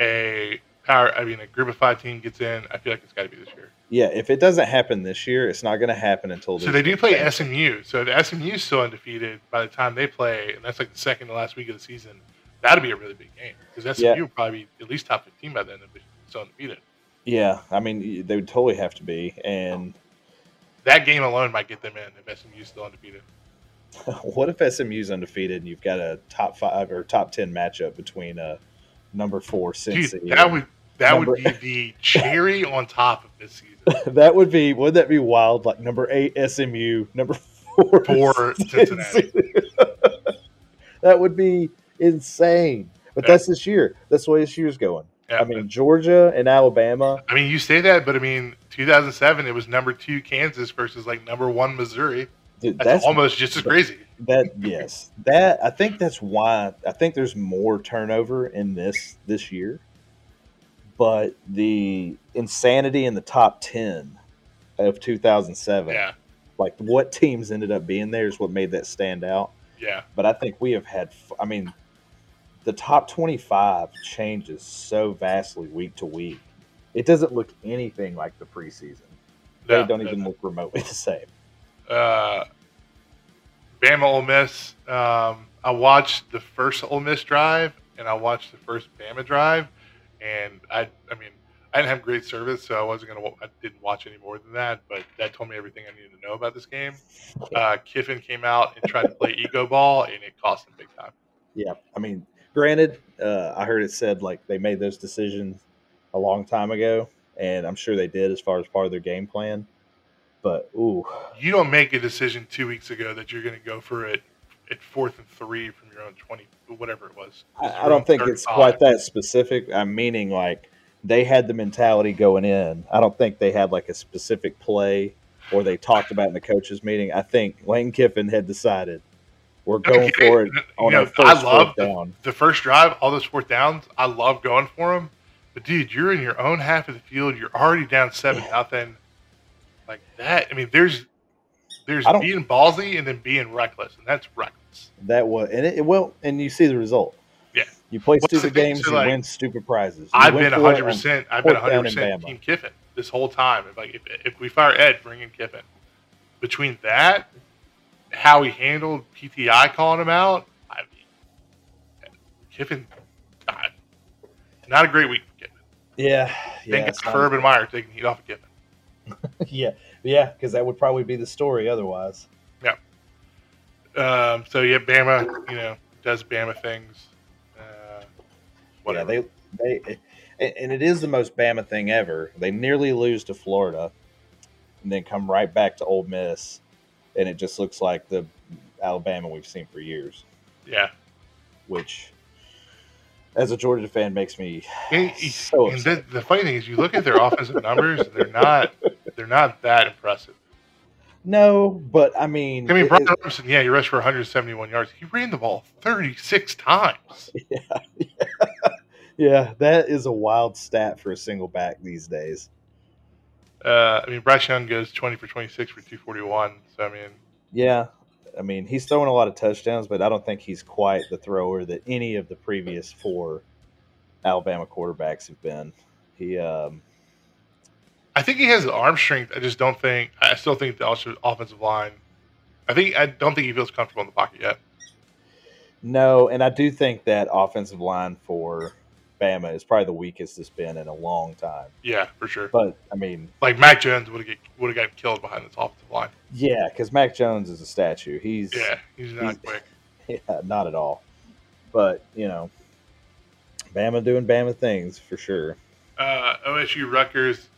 Speaker 1: a power, I mean, a group of five team gets in, I feel like it's got to be this year.
Speaker 2: yeah, if it doesn't happen this year, it's not going to happen until.
Speaker 1: So they do play SMU. So if SMU is still undefeated by the time they play, and that's like the second to last week of the season. That'd be a really big game because SMU
Speaker 2: Yeah.
Speaker 1: will probably be at least top 15 by then if they're still undefeated.
Speaker 2: Yeah, I mean they would totally have to be. And
Speaker 1: That game alone might get them in if SMU is still undefeated.
Speaker 2: what if SMU's undefeated and you've got a top five or top ten matchup between a number four Cincy?
Speaker 1: That would that would be the cherry on top of this season.
Speaker 2: that would be would that be wild? Like number eight SMU, number four
Speaker 1: For Cincinnati.
Speaker 2: that would be insane. But
Speaker 1: Yeah.
Speaker 2: that's this year. That's the way this year's going. I mean, Georgia and Alabama.
Speaker 1: I mean, you say that, but I mean, 2007 it was number two Kansas versus like number one Missouri.
Speaker 2: Dude,
Speaker 1: That's,
Speaker 2: that's
Speaker 1: almost just as crazy.
Speaker 2: that. Yes, that I think that's why I think there's more turnover in this this year. But the insanity in the top ten of 2007,
Speaker 1: Yeah,
Speaker 2: like what teams ended up being there, is what made that stand out.
Speaker 1: yeah,
Speaker 2: but I think we have had. I mean, the top twenty-five changes so vastly week to week. It doesn't look anything like the preseason. They don't even
Speaker 1: no.
Speaker 2: look remotely the same.
Speaker 1: uh, Bama Ole Miss. Um, I watched the first Ole Miss drive and I watched the first Bama drive, and I, I mean, I didn't have great service, so I wasn't gonna, I didn't watch any more than that, but that told me everything I needed to know about this game. Uh, Kiffin came out and tried to play ego ball, and it cost him big time.
Speaker 2: Yeah, I mean, granted, uh, I heard it said like they made those decisions a long time ago, and I'm sure they did as far as part of their game plan. But ooh,
Speaker 1: You don't make a decision two weeks ago that you're gonna go for it at fourth and three from your own twenty, whatever it was.
Speaker 2: I, I don't think it's
Speaker 1: 35.
Speaker 2: quite that specific. I'm meaning like they had the mentality going in. I don't think they had like a specific play or they talked about in the coaches meeting. I think Lane Kiffin had decided we're going
Speaker 1: Okay,
Speaker 2: for it
Speaker 1: you know,
Speaker 2: our first
Speaker 1: I love
Speaker 2: fourth
Speaker 1: the,
Speaker 2: down.
Speaker 1: the first drive, all those fourth downs. I love going for them, but dude, you're in your own half of the field. You're already down seven nothing. Like that. I mean, there's there's being ballsy and then being reckless, and that's reckless.
Speaker 2: That was and it, well, and you see the result.
Speaker 1: Yeah.
Speaker 2: You play
Speaker 1: What's
Speaker 2: stupid games,
Speaker 1: So,
Speaker 2: you
Speaker 1: like,
Speaker 2: win stupid prizes. You
Speaker 1: I've been 100. percent I've been
Speaker 2: down
Speaker 1: 100
Speaker 2: in
Speaker 1: percent. Team Kiffin this whole time. If like if, if we fire Ed, bring in Kiffin. Between that, how he handled PTI calling him out, I mean, Kiffin, God, not a great week for Kiffin.
Speaker 2: Yeah, yeah,
Speaker 1: Think
Speaker 2: it's
Speaker 1: it's
Speaker 2: not-
Speaker 1: Urban Meyer taking heat off of Kiffin.
Speaker 2: yeah, yeah, because that would probably be the story otherwise. Yeah.
Speaker 1: Um, so yeah, Bama, you know, does Bama things. Uh, whatever.
Speaker 2: Yeah, they they and- and it is the most Bama thing ever. They nearly lose to Florida, and then come right back to Ole Miss, and it just looks like the Alabama we've seen for years.
Speaker 1: yeah.
Speaker 2: Which, as a Georgia fan, makes me
Speaker 1: And,
Speaker 2: so
Speaker 1: and the, the funny thing is, you look at their offensive numbers; they're not they're not that impressive.
Speaker 2: no. But I mean,
Speaker 1: I mean,
Speaker 2: it-
Speaker 1: Brian
Speaker 2: it-
Speaker 1: Robinson, yeah, he rushed for 171 yards. He ran the ball 36 times.
Speaker 2: Yeah. Yeah, that is a wild stat for a single back these days.
Speaker 1: Uh, I mean, Bryce Young goes 20 for 26 for 241. So I mean,
Speaker 2: Yeah, I mean, he's throwing a lot of touchdowns, but I don't think he's quite the thrower that any of the previous four Alabama quarterbacks have been. He, um,
Speaker 1: I think he has the arm strength. I just don't think. I still think the offensive line. I think I don't think he feels comfortable in the pocket yet.
Speaker 2: no, and I do think that offensive line for Bama is probably the weakest it's been in a long time.
Speaker 1: Yeah, for sure.
Speaker 2: But I mean,
Speaker 1: Like Mac Jones would have would have gotten killed behind this offensive line.
Speaker 2: yeah, because Mac Jones is a statue. He's
Speaker 1: Yeah, he's not
Speaker 2: He's-
Speaker 1: quick.
Speaker 2: yeah, not at all. But you know, Bama doing Bama things for sure.
Speaker 1: Uh, OSU Rutgers.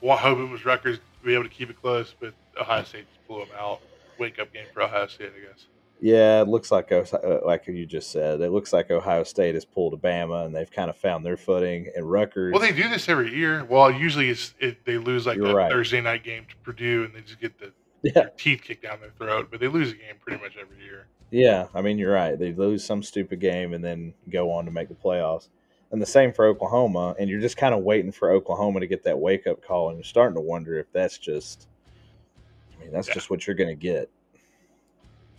Speaker 1: Well, hoping was Rutgers to be able to keep it close, but Ohio State just blew them out. Wake up game for Ohio State, I guess.
Speaker 2: Yeah, it looks like uh, like you just said. It looks like Ohio State has pulled a Bama, and they've kind of found their footing. And Rutgers,
Speaker 1: Well, they do this every year. Well, usually it's it, they lose like a
Speaker 2: right.
Speaker 1: Thursday night game to Purdue, and they just get the
Speaker 2: yeah,
Speaker 1: teeth kicked down their throat. But they lose a game pretty much every year.
Speaker 2: yeah. I mean, you're right. They lose some stupid game and then go on to make the playoffs. And the same for Oklahoma. And you're just kind of waiting for Oklahoma to get that wake up call, and you're starting to wonder if that's just. I mean, that's
Speaker 1: Yeah.
Speaker 2: just what you're going to get.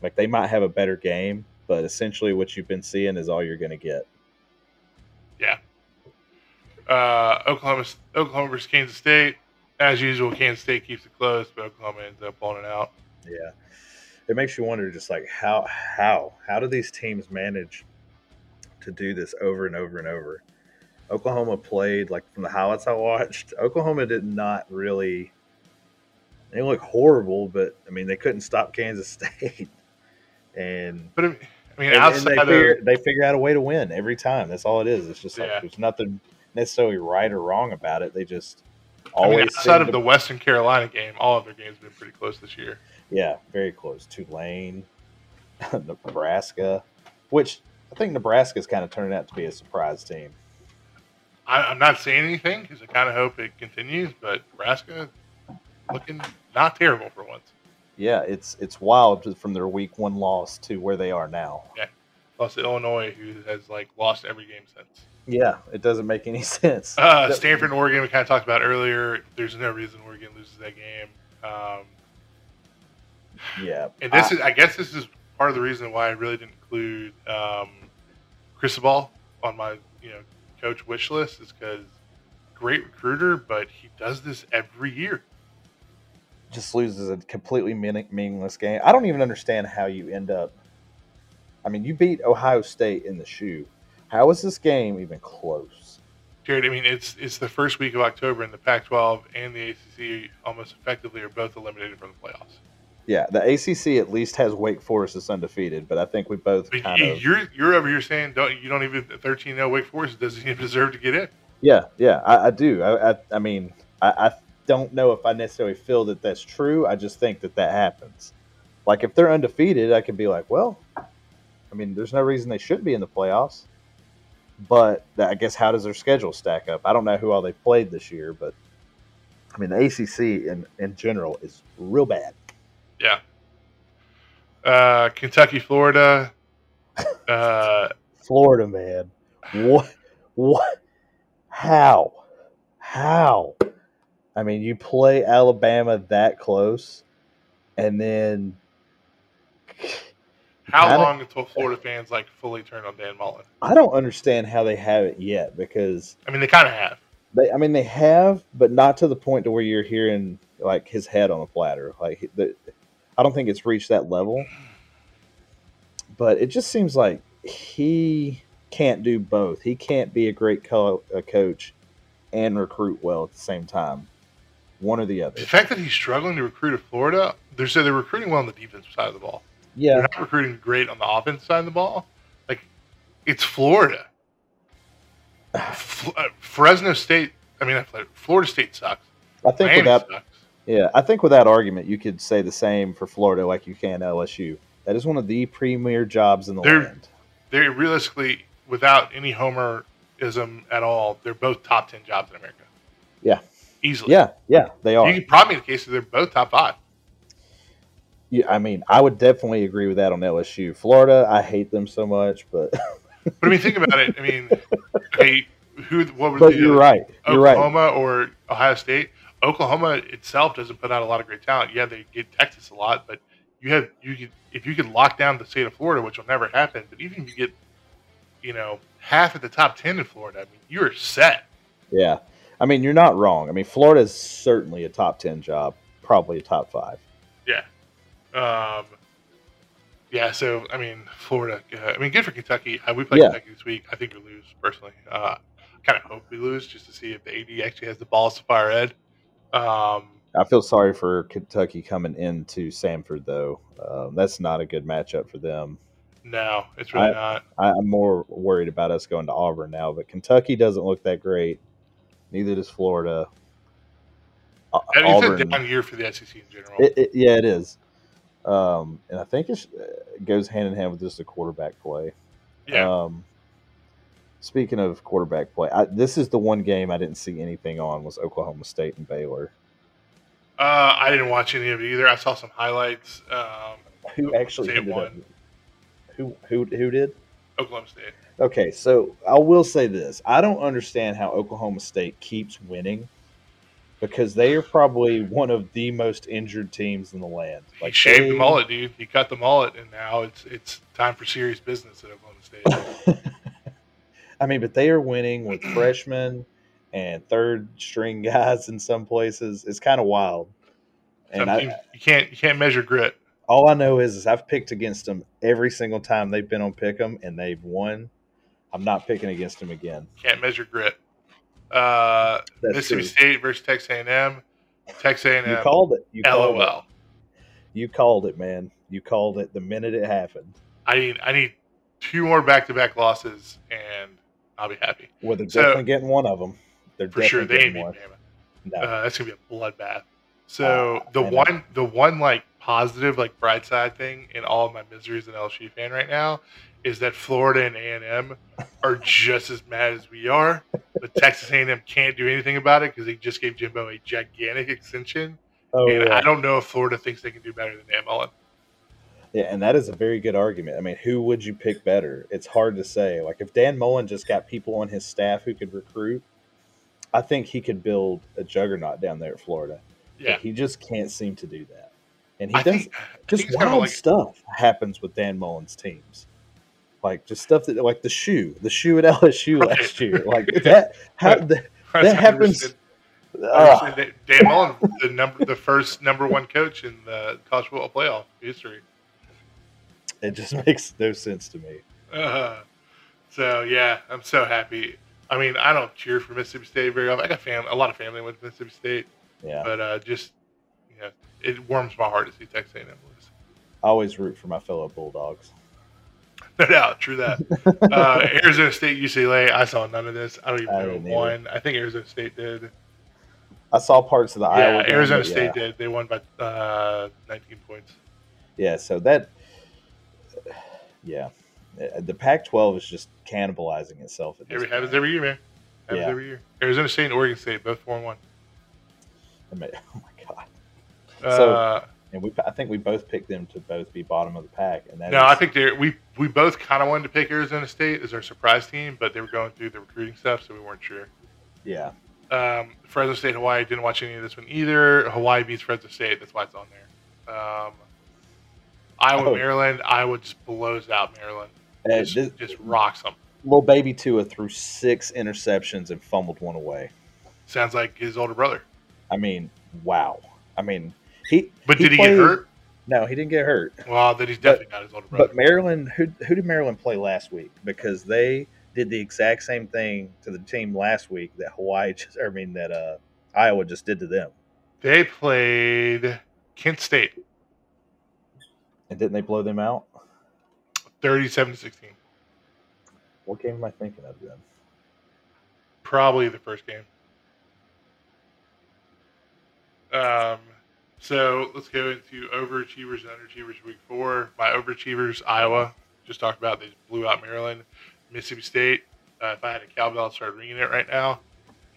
Speaker 2: Like they might have a better game, but essentially what you've been seeing is all you're going to get. Yeah.
Speaker 1: Uh, Oklahoma, Oklahoma versus Kansas State. As usual, Kansas State keeps it close, but Oklahoma ends up pulling it out.
Speaker 2: Yeah. It makes you wonder just like how how how do these teams manage to do this over and over and over? Oklahoma played like from the highlights I watched, Oklahoma did not really they look horrible, but I mean they couldn't stop Kansas State. And,
Speaker 1: But I mean, I mean
Speaker 2: and, and
Speaker 1: outside
Speaker 2: they
Speaker 1: of
Speaker 2: figure they figure out a way to win every time. That's all it is. It's just like
Speaker 1: Yeah.
Speaker 2: there's nothing necessarily right or wrong about it. They just
Speaker 1: I
Speaker 2: always
Speaker 1: mean, outside of
Speaker 2: to-
Speaker 1: the Western Carolina game, all of their games have been pretty close this year.
Speaker 2: Yeah, very close. Tulane, Nebraska, which I think Nebraska's kind of turning out to be a surprise team.
Speaker 1: I, I'm not saying anything because I kind of hope it continues. But Nebraska looking not terrible for once.
Speaker 2: Yeah, it's it's wild from their week one loss to where they are now. Yeah.
Speaker 1: Plus Illinois, who has like lost every game since.
Speaker 2: Yeah, it doesn't make any sense.
Speaker 1: Uh, Stanford and Oregon, we kind of talked about earlier. There's no reason Oregon loses that game. Um,
Speaker 2: yeah,
Speaker 1: and this
Speaker 2: I-
Speaker 1: is, I guess, this is part of the reason why I really didn't include um, Cristobal on my, you know, coach wish list is because great recruiter, but he does this every year.
Speaker 2: Just loses a completely meaningless game. I don't even understand how you end up. I mean, you beat Ohio State in the shoe. How is this game even close?
Speaker 1: Jared, I mean, it's it's the first week of October, and the Pac-12 and the ACC almost effectively are both eliminated from the playoffs.
Speaker 2: Yeah, the ACC at least has Wake Forest as undefeated, but I think we both
Speaker 1: mean,
Speaker 2: kind of.
Speaker 1: you're you're over here saying don't you don't even 13-0 Wake Forest doesn't even deserve to get in.
Speaker 2: Yeah, yeah, I, I do. I, I, I mean, I, I don't know if I necessarily feel that that's true. I just think that that happens. Like if they're undefeated, I could be like, well, I mean, there's no reason they shouldn't be in the playoffs. But I guess how does their schedule stack up? I don't know who all they played this year, but I mean, the ACC in in general is real bad.
Speaker 1: Yeah. Uh, Kentucky, Florida. Uh,
Speaker 2: Florida, man, what, what, how, how? I mean, you play Alabama that close, and then
Speaker 1: how long until Florida fans like fully turn on Dan Mullen?
Speaker 2: I don't understand how they have it yet because
Speaker 1: I mean, they kind of have.
Speaker 2: they, I mean, they have, but not to the point to where you're hearing like his head on a platter. Like, the, I don't think it's reached that level. But it just seems like he can't do both. He can't be a great co- a coach and recruit well at the same time. One or the other.
Speaker 1: The fact that he's struggling to recruit at Florida, they're so they're recruiting well on the defensive side of the ball.
Speaker 2: Yeah,
Speaker 1: They're not recruiting great on the offense side of the ball. Like, it's Florida. F- uh, Fresno State. I mean, Florida, Florida State sucks.
Speaker 2: I think
Speaker 1: Miami
Speaker 2: without
Speaker 1: sucks.
Speaker 2: yeah, I think without argument, you could say the same for Florida, like you can LSU. That is one of the premier jobs in the
Speaker 1: They're-
Speaker 2: land.
Speaker 1: They're realistically, without any homerism at all, they're both top ten jobs in America.
Speaker 2: Yeah.
Speaker 1: Easily.
Speaker 2: Yeah, yeah, they are.
Speaker 1: You could probably make the case that they're both top five.
Speaker 2: Yeah, I mean, I would definitely agree with that on LSU. Florida, I hate them so much, but
Speaker 1: But I mean, think about it. I mean, hey, who? What was
Speaker 2: but
Speaker 1: the
Speaker 2: you're right. You're right.
Speaker 1: Oklahoma or Ohio State? Oklahoma itself doesn't put out a lot of great talent. Yeah, they get Texas a lot, but you have you could if you could lock down the state of Florida, which will never happen. But even if you get, you know, half of the top ten in Florida, I mean, you're set.
Speaker 2: Yeah, I mean, you're not wrong. I mean, Florida is certainly a top ten job, probably a top five.
Speaker 1: Yeah. Um, yeah. So I mean, Florida. Uh, I mean, good for Kentucky. Uh, we play
Speaker 2: Yeah.
Speaker 1: Kentucky this week. I think we lose personally. Uh, kind of hope we lose just to see if the AD actually has the balls to fire Ed. Um,
Speaker 2: I feel sorry for Kentucky coming into Sanford, though. Um, that's not a good matchup for them.
Speaker 1: no, it's really
Speaker 2: I-
Speaker 1: not.
Speaker 2: I, I'm more worried about us going to Auburn now, but Kentucky doesn't look that great. Neither does Florida.
Speaker 1: I mean, it's a down year for the SEC in general.
Speaker 2: it, it, yeah, it is. Um, and I think it goes hand in hand with just the quarterback play.
Speaker 1: yeah.
Speaker 2: Um, speaking of quarterback play, I, this is the one game I didn't see anything on was Oklahoma State and Baylor.
Speaker 1: Uh, I didn't watch any of it either. I saw some highlights. Um,
Speaker 2: Who actually
Speaker 1: won.
Speaker 2: Who who who did?
Speaker 1: Oklahoma State.
Speaker 2: Okay, so I will say this: I don't understand how Oklahoma State keeps winning because they are probably one of the most injured teams in the land.
Speaker 1: He shaved
Speaker 2: they-
Speaker 1: the mullet, dude. He cut the mullet, and now it's it's time for serious business at Oklahoma State.
Speaker 2: I mean, but they are winning with freshmen and third string guys in some places. It's kind of wild. And I,
Speaker 1: you can't you can't measure grit.
Speaker 2: All I know is, is I've picked against them every single time they've been on Pick'em and they've won. I'm not picking against them again.
Speaker 1: Can't measure grit. Uh,
Speaker 2: That's
Speaker 1: Mississippi
Speaker 2: true.
Speaker 1: State versus Texas A&M. Texas A&M.
Speaker 2: You called it. You called it.
Speaker 1: LOL.
Speaker 2: You called it, man. You called it the minute it happened.
Speaker 1: I need I need two more back to back losses, and I'll be happy
Speaker 2: Well, they're
Speaker 1: So-
Speaker 2: definitely getting one of them. They're
Speaker 1: for sure. They ain't beating Bama.
Speaker 2: No.
Speaker 1: Uh, that's gonna be a bloodbath. So
Speaker 2: Ah,
Speaker 1: the one, the one like positive, like bright side thing in all of my misery as an LSU fan right now is that Florida and A and M are just as mad as we are, but Texas A&M can't do anything about it because they just gave Jimbo a gigantic extension,
Speaker 2: Oh,
Speaker 1: and
Speaker 2: yeah.
Speaker 1: I don't know if Florida thinks they can do better than Dan Mullen.
Speaker 2: yeah, and that is a very good argument. I mean, who would you pick better? It's hard to say. Like if Dan Mullen just got people on his staff who could recruit, I think he could build a juggernaut down there at Florida. But
Speaker 1: Yeah,
Speaker 2: he just can't seem to do that. And he
Speaker 1: I
Speaker 2: does
Speaker 1: think
Speaker 2: just
Speaker 1: it's kind of
Speaker 2: wild
Speaker 1: like
Speaker 2: stuff happens with Dan Mullen's teams. Like just stuff that like the shoe, the shoe at LSU last year. Like that how the, that happens-
Speaker 1: 100%. 100% Dan- Dan Mullen, the number, the first number one coach in the college football playoff history.
Speaker 2: it just makes no sense to me.
Speaker 1: Uh, so yeah, I'm so happy. I mean, I don't cheer for Mississippi State very often. I got fam- a lot of family with Mississippi State,
Speaker 2: Yeah.
Speaker 1: but uh, just know, it warms my heart to see Texas A&M lose.
Speaker 2: I always root for my fellow Bulldogs.
Speaker 1: No doubt, true that. uh, Arizona State, UCLA. I saw none of this. I don't even
Speaker 2: I
Speaker 1: know who won. I think Arizona State did.
Speaker 2: I saw parts of the
Speaker 1: yeah,
Speaker 2: Iowa game,
Speaker 1: Arizona State
Speaker 2: yeah.
Speaker 1: did. They won by uh, 19 points.
Speaker 2: Yeah, so that yeah. Uh, The Pac-12 is just cannibalizing itself at this
Speaker 1: Every happens every year, man. Happens
Speaker 2: Yeah.
Speaker 1: every year. Arizona State and Oregon State both four and one.
Speaker 2: I mean, oh. So-
Speaker 1: Uh,
Speaker 2: And we I think we both picked them to both be bottom of the pack and that
Speaker 1: no,
Speaker 2: is-
Speaker 1: I think they we we both kind of wanted to pick Arizona State as our surprise team, but they were going through the recruiting stuff, so we weren't sure.
Speaker 2: yeah.
Speaker 1: Um, Fresno State, Hawaii didn't watch any of this one either. Hawaii beats Fresno State, that's why it's on there. Um, Iowa,
Speaker 2: Oh.
Speaker 1: Maryland, Iowa just blows out Maryland.
Speaker 2: Uh,
Speaker 1: Just,
Speaker 2: this-
Speaker 1: just rocks them.
Speaker 2: little baby Tua threw six interceptions and fumbled one away.
Speaker 1: Sounds like his older brother.
Speaker 2: I mean, wow. I mean, he.
Speaker 1: But did he
Speaker 2: played-
Speaker 1: get hurt?
Speaker 2: No, he didn't get hurt.
Speaker 1: Well, then he's definitely not his older brother.
Speaker 2: But Maryland, who who did Maryland play last week? Because they did the exact same thing to the team last week that Hawaii just, I mean that uh, Iowa just did to them.
Speaker 1: they played Kent State,
Speaker 2: And didn't they blow them out?
Speaker 1: 37 to 16.
Speaker 2: What game am I thinking of then?
Speaker 1: Probably the first game. Um, so let's go into overachievers and underachievers week four. My overachievers, Iowa, just talked about. They blew out Maryland, Mississippi State. Uh, if I had a cowbell, I'd start ringing it right now.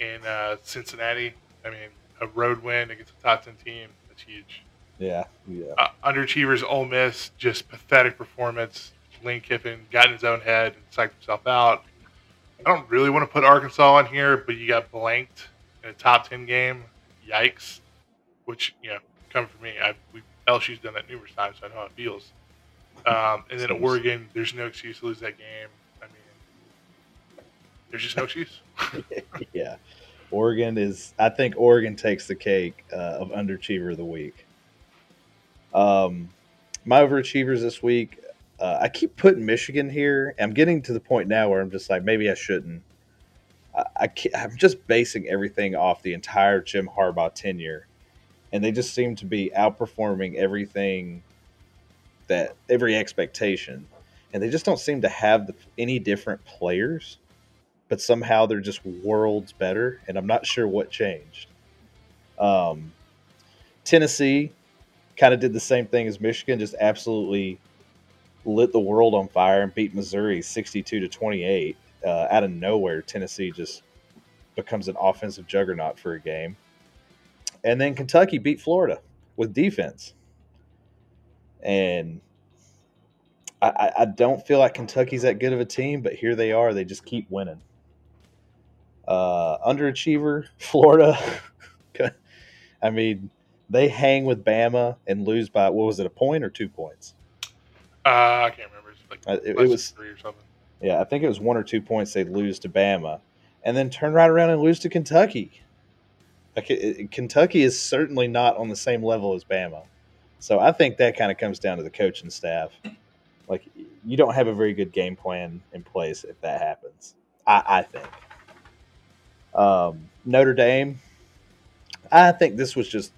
Speaker 1: And uh, Cincinnati, I mean, a road win against a top ten team. That's huge.
Speaker 2: Yeah, yeah.
Speaker 1: Uh, underachievers, Ole Miss, just pathetic performance. Lane Kiffin got in his own head and psyched himself out. I don't really want to put Arkansas on here, but you got blanked in a top ten game. Yikes! Which you know, coming from me, I we LSU's done that numerous times, so I know how it feels. Um, and then
Speaker 2: Seems-
Speaker 1: Oregon, there's no excuse to lose that game. I mean, there's just no excuse.
Speaker 2: yeah. Oregon is. I think Oregon takes the cake uh, of underachiever of the week. Um, my overachievers this week. Uh, I keep putting Michigan here. I'm getting to the point now where I'm just like, maybe I shouldn't. I, I I'm just basing everything off the entire Jim Harbaugh tenure, and they just seem to be outperforming everything that every expectation, and they just don't seem to have the, any different players but somehow they're just worlds better, and I'm not sure what changed. Um, Tennessee kind of did the same thing as Michigan, just absolutely lit the world on fire and beat Missouri 62 to 28. Uh, out of nowhere, Tennessee just becomes an offensive juggernaut for a game. And then Kentucky beat Florida with defense. And I, I, don't feel like Kentucky's that good of a team, but here they are. They just keep winning. Uh, underachiever, Florida. I mean, they hang with Bama and lose by what was it, a point or two points?
Speaker 1: Uh, I can't remember. It's like
Speaker 2: Uh, it- it was-
Speaker 1: three or something.
Speaker 2: Yeah, I think it was one or two points they lose to Bama, and then turn right around and lose to Kentucky. Kentucky is certainly not on the same level as Bama, so I think that kind of comes down to the coaching staff. Like you don't have a very good game plan in place if that happens. I, I think. Um, Notre Dame, I think this was just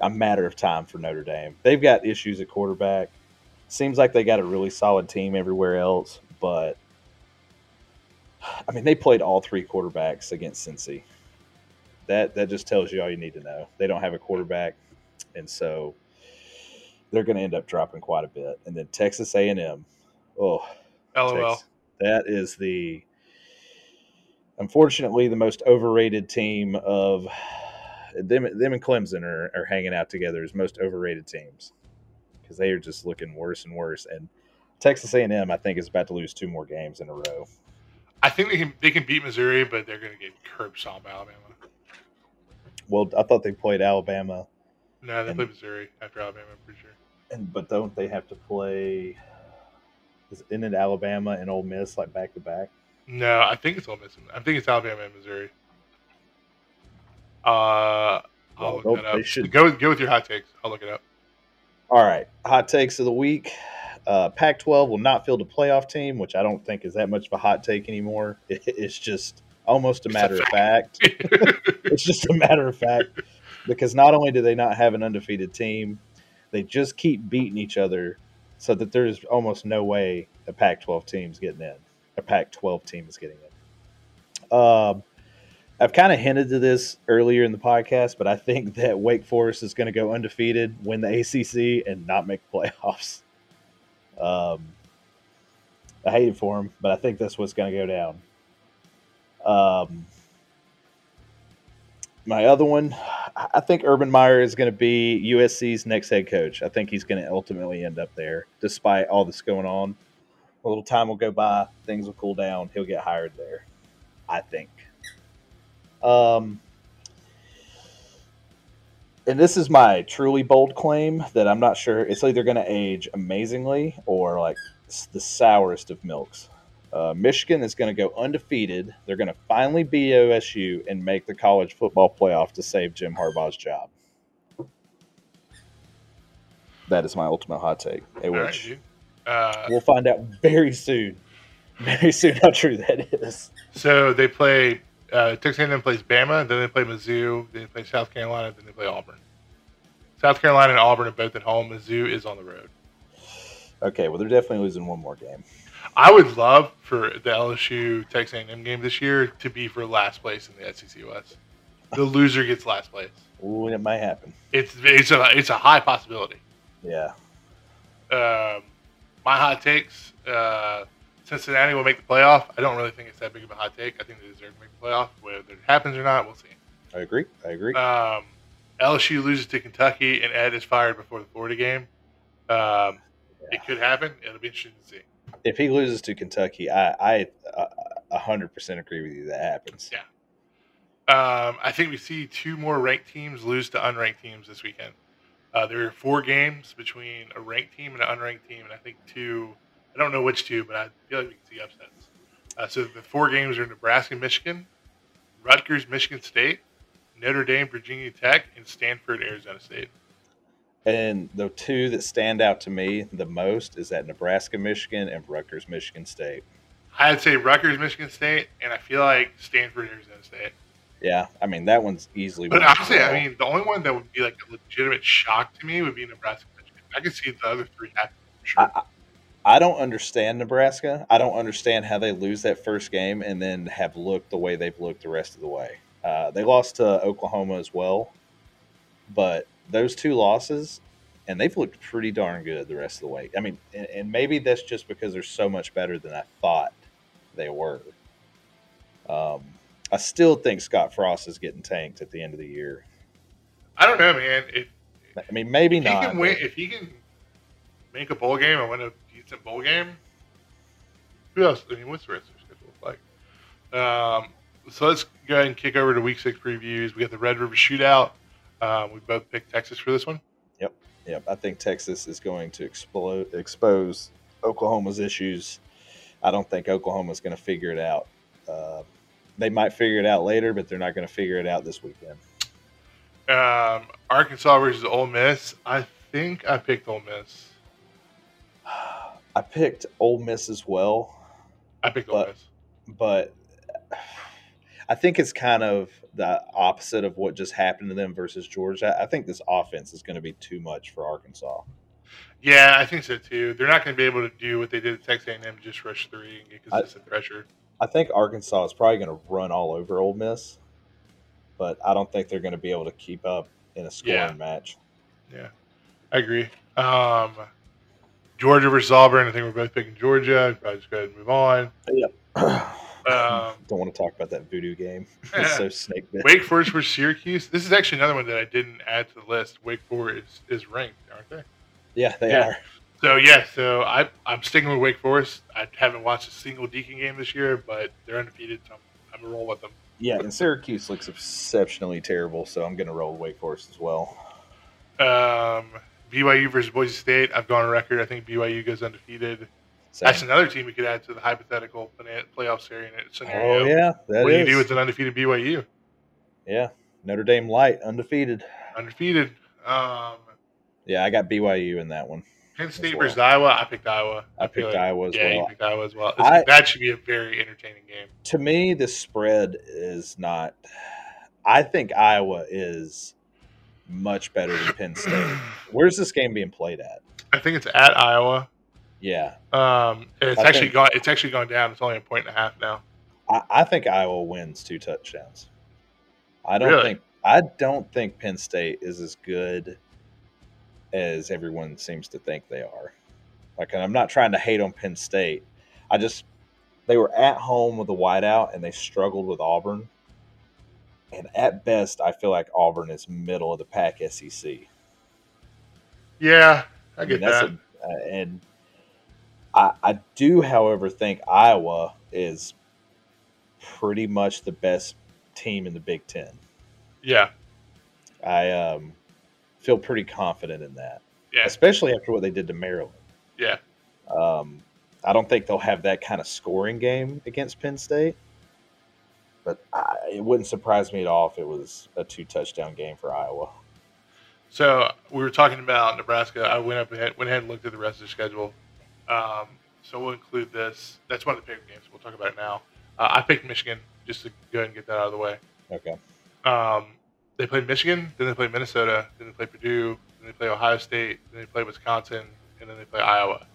Speaker 2: a matter of time for Notre Dame. They've got issues at quarterback. Seems like they got a really solid team everywhere else, but I mean, they played all three quarterbacks against Cincy. That that just tells you all you need to know. They don't have a quarterback, and so they're going to end up dropping quite a bit. And then Texas A and M, oh,
Speaker 1: LOL.
Speaker 2: Tex- That is the unfortunately the most overrated team of them. Them and Clemson are, are hanging out together as most overrated teams because they are just looking worse and worse. And Texas A&M, I think, is about to lose two more games in a row.
Speaker 1: I think they can they can beat Missouri, but they're going to get curb stomped by Alabama.
Speaker 2: Well, I thought they played Alabama.
Speaker 1: No, they and, play Missouri after Alabama. I'm pretty sure.
Speaker 2: And but don't they have to play? Is in it Alabama and Ole Miss like back to back?
Speaker 1: No, I think it's Ole Miss. I think it's Alabama and Missouri. Uh, I'll look that up. Should... Go go with your hot takes. I'll look it up.
Speaker 2: All right, hot takes of the week. Uh, Pac-12 will not field a playoff team, which I don't think is that much of a hot take anymore. It, it's just almost a matter a of fact. it's just a matter of fact because not only do they not have an undefeated team, they just keep beating each other, so that there's almost no way a Pac-12 team is getting in. A Pac-12 team is getting in. Um, I've kind of hinted to this earlier in the podcast, but I think that Wake Forest is going to go undefeated, win the ACC, and not make playoffs. Um, I hate it for him, but I think that's what's going to go down. Um, my other one, I think Urban Meyer is going to be USC's next head coach. I think he's going to ultimately end up there, despite all this going on. A little time will go by, things will cool down. He'll get hired there, I think. Um, and this is my truly bold claim that I'm not sure it's either going to age amazingly or like the sourest of milks. Uh, Michigan is going to go undefeated. They're going to finally beat OSU and make the college football playoff to save Jim Harbaugh's job. That is my ultimate hot take. Which uh, we'll find out very soon. Very soon how true that is.
Speaker 1: So they play uh, Texas A&M plays Bama, then they play Mizzou, then they play South Carolina, then they play Auburn. South Carolina and Auburn are both at home. Mizzou is on the road.
Speaker 2: Okay, well they're definitely losing one more game.
Speaker 1: I would love for the LSU Texas A&M game this year to be for last place in the SEC West. The loser gets last place.
Speaker 2: Ooh, it might happen.
Speaker 1: It's it's a it's a high possibility.
Speaker 2: Yeah.
Speaker 1: Um, my hot takes. Uh, Cincinnati will make the playoff. I don't really think it's that big of a hot take. I think they deserve to make the playoff. Whether it happens or not, we'll see.
Speaker 2: I agree. I agree.
Speaker 1: Um, LSU loses to Kentucky and Ed is fired before the Florida game. Um, yeah. It could happen. It'll be interesting to see.
Speaker 2: If he loses to Kentucky, I I a hundred percent agree with you. That happens.
Speaker 1: Yeah. Um, I think we see two more ranked teams lose to unranked teams this weekend. Uh, there are four games between a ranked team and an unranked team, and I think two I don't know which two, but I feel like we can see upsets. Uh, so the four games are Nebraska, Michigan, Rutgers, Michigan State, Notre Dame, Virginia Tech, and Stanford, Arizona State.
Speaker 2: And the two that stand out to me the most is that Nebraska, Michigan, and Rutgers, Michigan State.
Speaker 1: I'd say Rutgers, Michigan State, and I feel like Stanford, Arizona State.
Speaker 2: Yeah, I mean that one's easily.
Speaker 1: But honestly, I mean the only one that would be like a legitimate shock to me would be Nebraska, Michigan. I could see the other three happening. Sure.
Speaker 2: I, I don't understand Nebraska. I don't understand how they lose that first game and then have looked the way they've looked the rest of the way. Uh, they lost to Oklahoma as well, but those two losses, and they've looked pretty darn good the rest of the way. I mean, and, and maybe that's just because they're so much better than I thought they were. Um, I still think Scott Frost is getting tanked at the end of the year.
Speaker 1: I don't know, man. If,
Speaker 2: I mean, maybe
Speaker 1: if
Speaker 2: not.
Speaker 1: He can win, if he can make a bowl game and win a decent bowl game. Who else? I mean, what's the rest of the schedule look like? Um, so let's go ahead and kick over to week six previews. We got the Red River Shootout. Um, we both picked Texas for this one.
Speaker 2: Yep, yep. I think Texas is going to explode, expose Oklahoma's issues. I don't think Oklahoma's going to figure it out. Uh, they might figure it out later, but they're not going to figure it out this weekend.
Speaker 1: Um, Arkansas versus Ole Miss. I think I picked Ole Miss.
Speaker 2: I picked Ole Miss as well.
Speaker 1: I picked Ole Miss,
Speaker 2: but I think it's kind of the opposite of what just happened to them versus Georgia. I think this offense is going to be too much for Arkansas.
Speaker 1: Yeah, I think so too. They're not going to be able to do what they did at Texas A&M, just rush three and get consistent I, pressure.
Speaker 2: I think Arkansas is probably going to run all over Ole Miss, but I don't think they're going to be able to keep up in a scoring
Speaker 1: yeah.
Speaker 2: match.
Speaker 1: Yeah, I agree. Um, Georgia versus Auburn. I think we're both picking Georgia. Probably just go ahead and move on. Um,
Speaker 2: Don't want to talk about that voodoo game. It's so snake bit.
Speaker 1: Wake Forest versus Syracuse. This is actually another one that I didn't add to the list. Wake Forest is, is ranked, aren't they?
Speaker 2: Yeah, they
Speaker 1: Yeah.
Speaker 2: are.
Speaker 1: So yeah, so I I'm sticking with Wake Forest. I haven't watched a single Deacon game this year, but they're undefeated, so I'm, I'm gonna roll with them.
Speaker 2: Yeah, and Syracuse looks exceptionally terrible, so I'm going to roll Wake Forest as well.
Speaker 1: Um, BYU versus Boise State. I've gone on record. I think BYU goes undefeated.
Speaker 2: Same.
Speaker 1: That's another team we could add to the hypothetical playoff scenario.
Speaker 2: oh yeah, that
Speaker 1: what do you do with an undefeated BYU?
Speaker 2: yeah, Notre Dame light undefeated.
Speaker 1: Undefeated. Um,
Speaker 2: Yeah, I got BYU in that one.
Speaker 1: Penn State
Speaker 2: well.
Speaker 1: versus Iowa. I picked Iowa.
Speaker 2: I
Speaker 1: feel
Speaker 2: picked Iowa as
Speaker 1: yeah, you
Speaker 2: well.
Speaker 1: picked Iowa as well.
Speaker 2: I-
Speaker 1: that should be a very entertaining game.
Speaker 2: To me, the spread is not. I think Iowa is much better than Penn State. Where's this game being played at?
Speaker 1: I think it's at Iowa.
Speaker 2: Yeah,
Speaker 1: Um, it's
Speaker 2: I
Speaker 1: actually
Speaker 2: think-
Speaker 1: gone. It's actually gone down. It's only a point and a half now.
Speaker 2: I, I think Iowa wins two touchdowns. I don't
Speaker 1: Really?
Speaker 2: think I don't think Penn State is as good as everyone seems to think they are. Like, and I'm not trying to hate on Penn State. I just they were at home with the whiteout and they struggled with Auburn. And at best, I feel like Auburn is middle of the pack SEC.
Speaker 1: Yeah, I
Speaker 2: mean,
Speaker 1: get that.
Speaker 2: a- uh, and I, I do, however, think Iowa is pretty much the best team in the Big Ten.
Speaker 1: yeah,
Speaker 2: I um, feel pretty confident in that,
Speaker 1: yeah,
Speaker 2: especially after what they did to Maryland.
Speaker 1: yeah.
Speaker 2: Um, I don't think they'll have that kind of scoring game against Penn State, but I, it wouldn't surprise me at all if it was a two touchdown game for Iowa.
Speaker 1: So we were talking about Nebraska. I went up ahead, went ahead and looked at the rest of the schedule. Um, so we'll include this. That's one of the pick games. We'll talk about it now. Uh, I picked Michigan just to go ahead and get that out of the way.
Speaker 2: Okay.
Speaker 1: Um, they played Michigan, then they played Minnesota, then they play Purdue, then they play Ohio State, then they play Wisconsin, and then they play Iowa.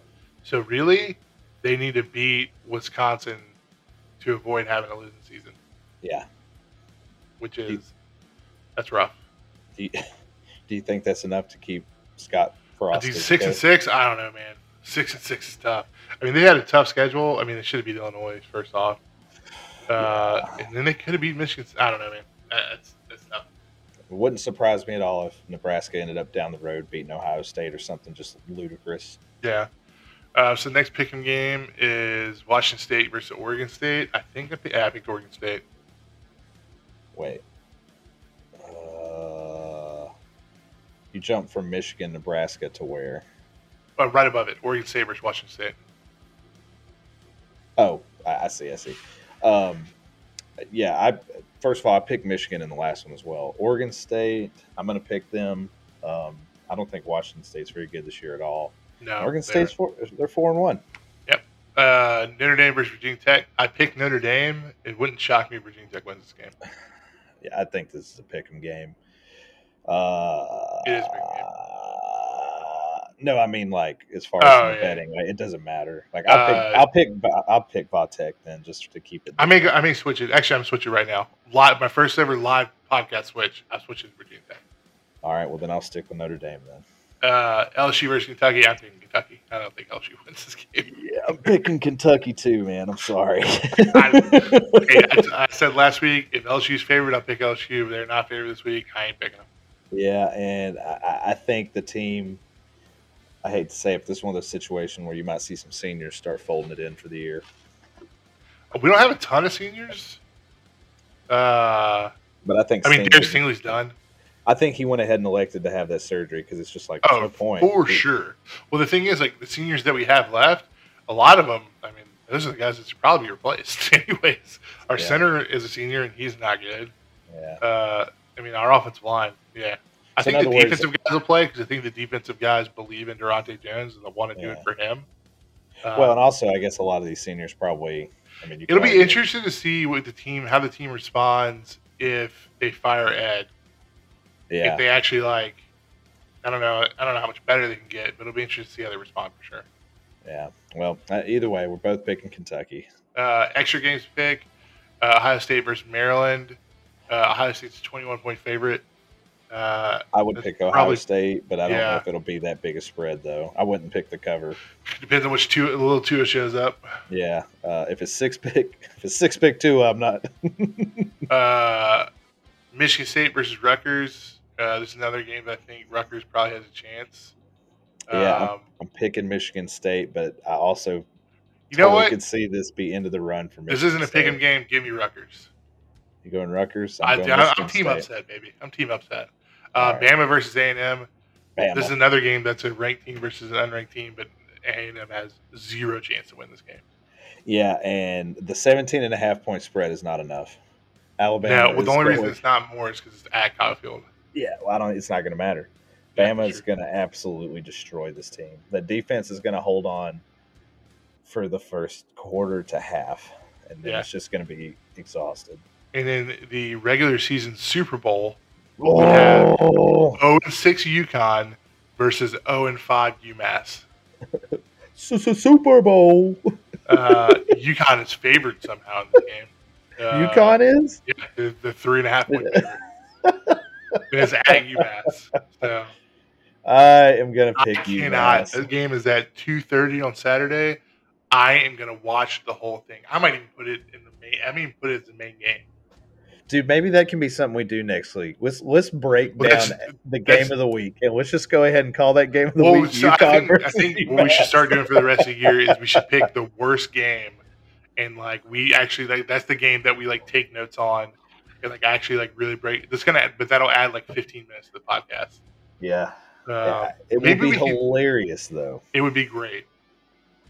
Speaker 1: So really, they need to beat Wisconsin to avoid having a losing season,
Speaker 2: Yeah.
Speaker 1: which is that's rough.
Speaker 2: Do you, do you think that's enough to keep Scott Frost?
Speaker 1: six and six. I don't know, man. Six and six is tough. I mean, they had a tough schedule. I mean, they should have beat Illinois first off, uh, and then they could have beat Michigan. I don't know, man. That's that's tough.
Speaker 2: It wouldn't surprise me at all if Nebraska ended up down the road beating Ohio State or something just ludicrous.
Speaker 1: Yeah. Uh, so next pick'em game is Washington State versus Oregon State. I think I, pick, yeah, I picked Oregon State.
Speaker 2: Wait. Uh, you jumped from Michigan, Nebraska to where?
Speaker 1: Uh, right above it, Oregon State versus Washington State.
Speaker 2: Oh, I, see. I see. Um, yeah, I first of all I picked Michigan in the last one as well. Oregon State, I'm going to pick them. Um, I don't think Washington State's very good this year at all.
Speaker 1: No,
Speaker 2: Oregon State's four, they're four and one. Yep.
Speaker 1: Uh, Notre Dame versus Virginia Tech. I picked Notre Dame. It wouldn't shock me if Virginia Tech wins this game.
Speaker 2: Yeah, I think this is a pick 'em game. Uh,
Speaker 1: It is a pick 'em
Speaker 2: No, I mean like as far as
Speaker 1: Oh,
Speaker 2: the
Speaker 1: yeah.
Speaker 2: betting, like, it doesn't matter. Like I'll pick,
Speaker 1: Uh,
Speaker 2: I'll pick, I'll pick Vatek then just to keep it.
Speaker 1: I may I may switch it. Actually, I'm switching right now. Live, my first ever live podcast switch. I'm switching to Virginia Tech.
Speaker 2: All right, well then I'll stick with Notre Dame then.
Speaker 1: Uh, LSU versus Kentucky. I'm picking Kentucky. I don't think LSU wins this game.
Speaker 2: Yeah, I'm picking Kentucky too, man. I'm sorry.
Speaker 1: Hey, I, I said last week if LSU's favorite, I'll pick LSU. If they're not favorite this week, I ain't picking them.
Speaker 2: yeah, and I, I think the team. I hate to say it, but this is one of those situations where you might see some seniors start folding it in for the year.
Speaker 1: We don't have a ton of seniors. Uh,
Speaker 2: But I think
Speaker 1: I mean, Derek Stingley's done.
Speaker 2: I think he went ahead and elected to have that surgery because it's just like
Speaker 1: Oh,
Speaker 2: no point
Speaker 1: for sure. Well, the thing is, like the seniors that we have left, a lot of them. I mean, those are the guys that should probably be replaced. Anyways, our
Speaker 2: Yeah.
Speaker 1: center is a senior and he's not good.
Speaker 2: Yeah,
Speaker 1: Uh, I mean, our offensive line, yeah. I
Speaker 2: So
Speaker 1: think the
Speaker 2: other words-
Speaker 1: defensive guys will play because I think the defensive guys believe in Daronte Jones and they want to do it for him. Uh,
Speaker 2: well, and also I guess a lot of these seniors probably. I mean, you
Speaker 1: it'll be interesting to see what the team, how the team responds if they fire Ed.
Speaker 2: Yeah,
Speaker 1: If they actually like, I don't know, I don't know how much better they can get, but it'll be interesting to see how they respond for sure.
Speaker 2: yeah. Well, uh, either way, we're both picking Kentucky.
Speaker 1: Uh, extra games to pick: uh, Ohio State versus Maryland. Uh, Ohio State's a 21 point favorite. Uh,
Speaker 2: I would pick Ohio
Speaker 1: probably-
Speaker 2: State, but I don't know if it'll be that big a spread though. I wouldn't pick the cover.
Speaker 1: depends on which two little Tua shows up.
Speaker 2: Yeah, uh, if it's six pick, if it's six pick two, I'm not.
Speaker 1: Uh, Michigan State versus Rutgers. Uh, this is another game that I think Rutgers probably has a chance.
Speaker 2: Yeah,
Speaker 1: Um,
Speaker 2: I'm picking Michigan State, but I also
Speaker 1: you know
Speaker 2: totally
Speaker 1: what?
Speaker 2: could see this be into the run for
Speaker 1: me.
Speaker 2: This
Speaker 1: isn't a pick 'em game. Give me Rutgers.
Speaker 2: You going Rutgers?
Speaker 1: I,
Speaker 2: going
Speaker 1: I, am team
Speaker 2: State.
Speaker 1: upset, baby. I'm team upset. Uh,
Speaker 2: right.
Speaker 1: Bama versus A&M.
Speaker 2: Bama.
Speaker 1: This is another game that's a ranked team versus an unranked team, but A&M has zero chance to win this game.
Speaker 2: Yeah, and the 17 and a half point spread is not enough. Alabama.
Speaker 1: Now, well, the only reason it's not more is because it's at Kyle Field.
Speaker 2: yeah, well, I don't. It's not going to matter.
Speaker 1: Yeah,
Speaker 2: Bama is
Speaker 1: sure.
Speaker 2: going to absolutely destroy this team. The defense is going to hold on for the first quarter to half, and then
Speaker 1: Yeah.
Speaker 2: it's just going to be exhausted.
Speaker 1: And then the regular season Super Bowl, have-
Speaker 2: Oh,
Speaker 1: 0 and 6 UConn versus 0 and 5 UMass.
Speaker 2: Su- su- Super Bowl.
Speaker 1: Uh, UConn is favored somehow in the game. Uh,
Speaker 2: UConn is.
Speaker 1: Yeah, the, the three and a half point favorite. And it's at UMass. So
Speaker 2: I am going to
Speaker 1: I
Speaker 2: pick
Speaker 1: cannot.
Speaker 2: UMass.
Speaker 1: This game is at 2.30 on Saturday. I am going to watch the whole thing. I might even put it in the main. I mean, put it as the main game.
Speaker 2: Dude, maybe that can be something we do next week. Let's let's break down the game of the week, and let's just go ahead and call that game of the
Speaker 1: Well,
Speaker 2: week.
Speaker 1: so I think, I think what we should start doing for the rest of the year is we should pick the worst game, and like we actually like that's the game that we like take notes on, and like actually like really break. That's gonna, but that'll add like 15 minutes to the podcast.
Speaker 2: Yeah, Yeah, it would be hilarious though.
Speaker 1: It would be great.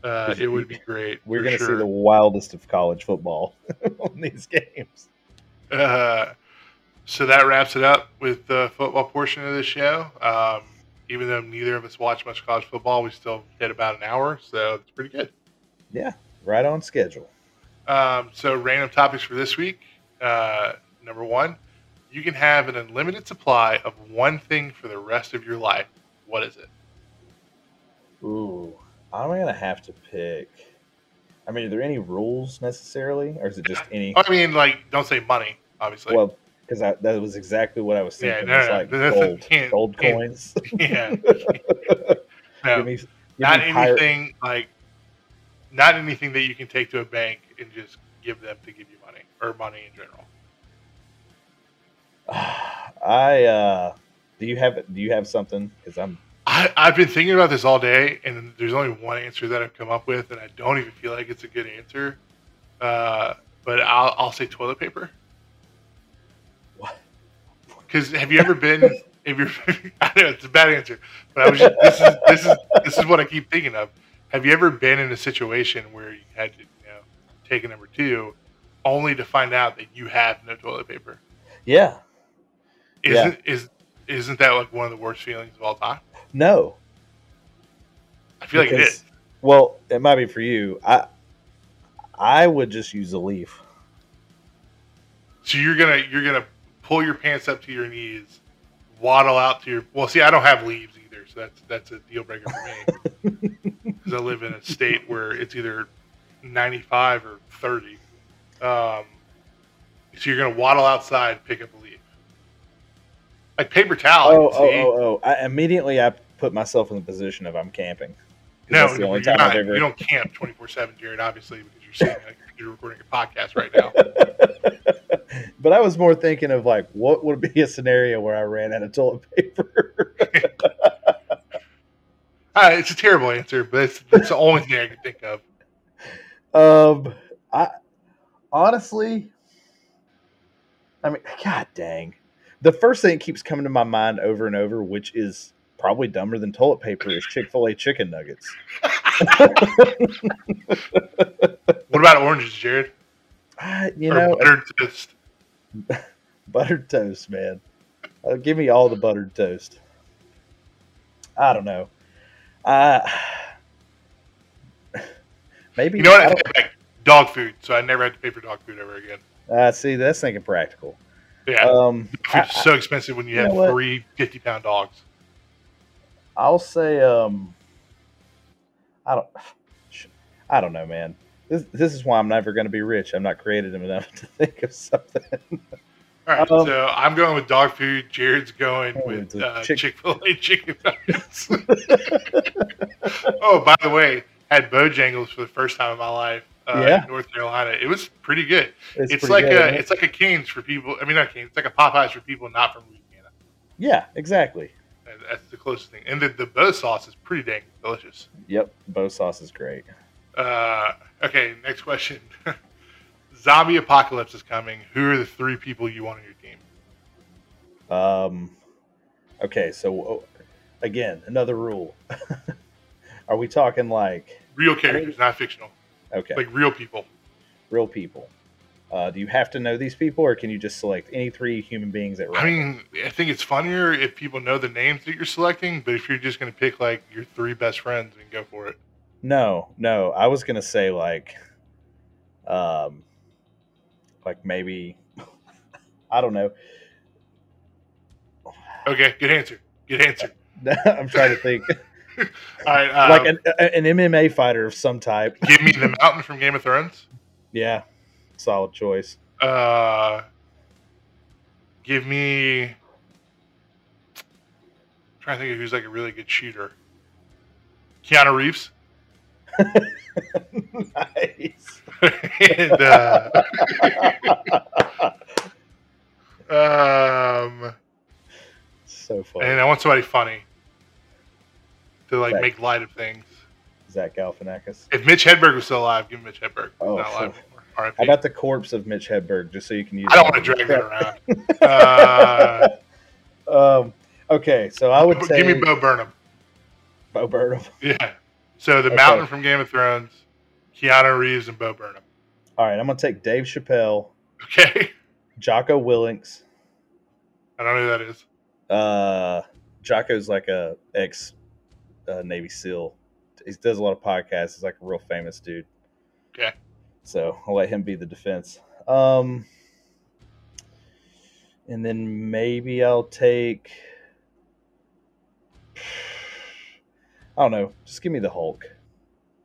Speaker 1: Uh, it would be great.
Speaker 2: We're going to
Speaker 1: sure.
Speaker 2: see the wildest of college football on these games.
Speaker 1: Uh, so that wraps it up with the football portion of the show. Um, even though neither of us watch much college football, we still hit about an hour, so it's pretty good.
Speaker 2: Yeah, right on schedule.
Speaker 1: Um, so random topics for this week. Uh, number one, you can have an unlimited supply of one thing for the rest of your life. What is it?
Speaker 2: Ooh, I'm to have to pick. I mean, are there any rules necessarily, or is it just any?
Speaker 1: I mean, like, don't say money, obviously.
Speaker 2: Well, because that was exactly what I was
Speaker 1: Yeah,
Speaker 2: thinking.
Speaker 1: no,
Speaker 2: it's
Speaker 1: no,
Speaker 2: like gold,
Speaker 1: hint,
Speaker 2: gold coins.
Speaker 1: yeah.
Speaker 2: give me, give
Speaker 1: not anything like, not anything that you can take to a bank and just give them to give you money or money in general.
Speaker 2: I uh, do you have do you have something? Because I'm
Speaker 1: I, I've been thinking about this all day, and there's only one answer that I've come up with, and I don't even feel like it's a good answer. Uh, but I'll, I'll say toilet paper.
Speaker 2: What?
Speaker 1: Because have you ever been? If you're, I know it's a bad answer, but I was. Just, this is this is this is what I keep thinking of. Have you ever been in a situation where you had to, you know, take a number two, only to find out that you have no toilet paper?
Speaker 2: yeah
Speaker 1: Isn't is isn't that like one of the worst feelings of all time?
Speaker 2: No.
Speaker 1: I feel like it
Speaker 2: because-
Speaker 1: is.
Speaker 2: Well, it might be for you. I I would just use a leaf.
Speaker 1: So you're gonna you're gonna pull your pants up to your knees, waddle out to your. Well, see, I don't have leaves either, so that's that's a deal breaker for me because I live in a state where it's either 95 or 30. Um, so you're gonna waddle outside, pick up a leaf, like paper towel.
Speaker 2: Oh, oh, oh, oh! I, immediately, I put myself in the position of I'm camping.
Speaker 1: No,
Speaker 2: that's the only time
Speaker 1: not,
Speaker 2: I've ever.
Speaker 1: you don't camp 24 seven, Jared. Obviously, because you're like, you're recording a podcast right now.
Speaker 2: but I was more thinking of like, what would be a scenario where I ran out of toilet paper?
Speaker 1: Uh, it's a terrible answer, but it's, it's the only thing I can think of.
Speaker 2: um, I honestly, I mean, god dang, the first thing that keeps coming to my mind over and over, which is probably dumber than toilet paper, is Chick Fil A chicken nuggets.
Speaker 1: What about oranges, Jared?
Speaker 2: I, you
Speaker 1: or
Speaker 2: know,
Speaker 1: buttered toast?
Speaker 2: buttered toast, man. Uh, give me all the buttered toast. I don't know. Uh, maybe
Speaker 1: You know what?
Speaker 2: I
Speaker 1: I back. Dog food, so I never had to pay for dog food ever again.
Speaker 2: uh, see, that's thinking practical.
Speaker 1: Yeah,
Speaker 2: Um, I,
Speaker 1: so expensive when you
Speaker 2: you
Speaker 1: have three 50 pound dogs.
Speaker 2: I'll say, um, I don't, I don't know, man. This this is why I'm never going to be rich. I'm not creative enough to think of something.
Speaker 1: All right,
Speaker 2: Um,
Speaker 1: so I'm going with dog food. Jared's going with uh,
Speaker 2: chick-
Speaker 1: Fil A chicken nuggets. oh, by the way, had Bojangles for the first time in my life. Uh,
Speaker 2: Yeah.
Speaker 1: in North Carolina. It was pretty good. It's,
Speaker 2: pretty
Speaker 1: like
Speaker 2: good,
Speaker 1: a it's like a Canes for people. I mean, not Canes. It's like a Popeyes for people not from Louisiana.
Speaker 2: yeah, exactly.
Speaker 1: That's the closest thing. And the the bow sauce is pretty dang delicious.
Speaker 2: Yep, bow sauce is great.
Speaker 1: Uh, okay, next question. Zombie apocalypse is coming. Who are the three people you want on your team?
Speaker 2: Um, okay, so oh, again, another rule. Are we talking like
Speaker 1: Real characters, not fictional.
Speaker 2: okay,
Speaker 1: Like real people.
Speaker 2: real people? Uh, do you have to know these people, or can you just select any three human beings at random?
Speaker 1: I mean, I think it's funnier if people know the names that you're selecting, but if you're just going to pick like your three best friends and go for it.
Speaker 2: No, no. I was gonna say like, um, like maybe I don't know.
Speaker 1: Okay, good answer. Good answer.
Speaker 2: I'm trying to think
Speaker 1: All right, uh,
Speaker 2: like an, an MMA fighter of some type.
Speaker 1: give me the mountain from Game of Thrones.
Speaker 2: Yeah, solid choice.
Speaker 1: Uh, give me. I'm trying to think of who's like a really good shooter. Keanu Reeves.
Speaker 2: nice.
Speaker 1: and uh, um,
Speaker 2: so funny.
Speaker 1: and I want somebody funny to like
Speaker 2: Zach.
Speaker 1: make light of things.
Speaker 2: Zach Galifianakis.
Speaker 1: If Mitch Hedberg was still alive, give him Mitch Hedberg.
Speaker 2: Oh,
Speaker 1: not alive. R.I.P.
Speaker 2: How about the corpse of Mitch Hedberg, just so you can use?
Speaker 1: I don't want to drag that around. Uh,
Speaker 2: Um. Okay, so I would say
Speaker 1: give me Bo Burnham.
Speaker 2: Bo Burnham.
Speaker 1: Yeah. So the
Speaker 2: Okay.
Speaker 1: Mountain from Game of Thrones, Keanu Reeves and Bo Burnham.
Speaker 2: All right, I'm gonna take Dave Chappelle,
Speaker 1: Okay.
Speaker 2: Jocko Willink.
Speaker 1: I don't know who that is.
Speaker 2: Uh, Jocko's like a ex uh, Navy SEAL. He does a lot of podcasts. He's like a real famous dude.
Speaker 1: Okay.
Speaker 2: So I'll let him be the defense. Um, and then maybe I'll take. I don't know. Just give me the Hulk.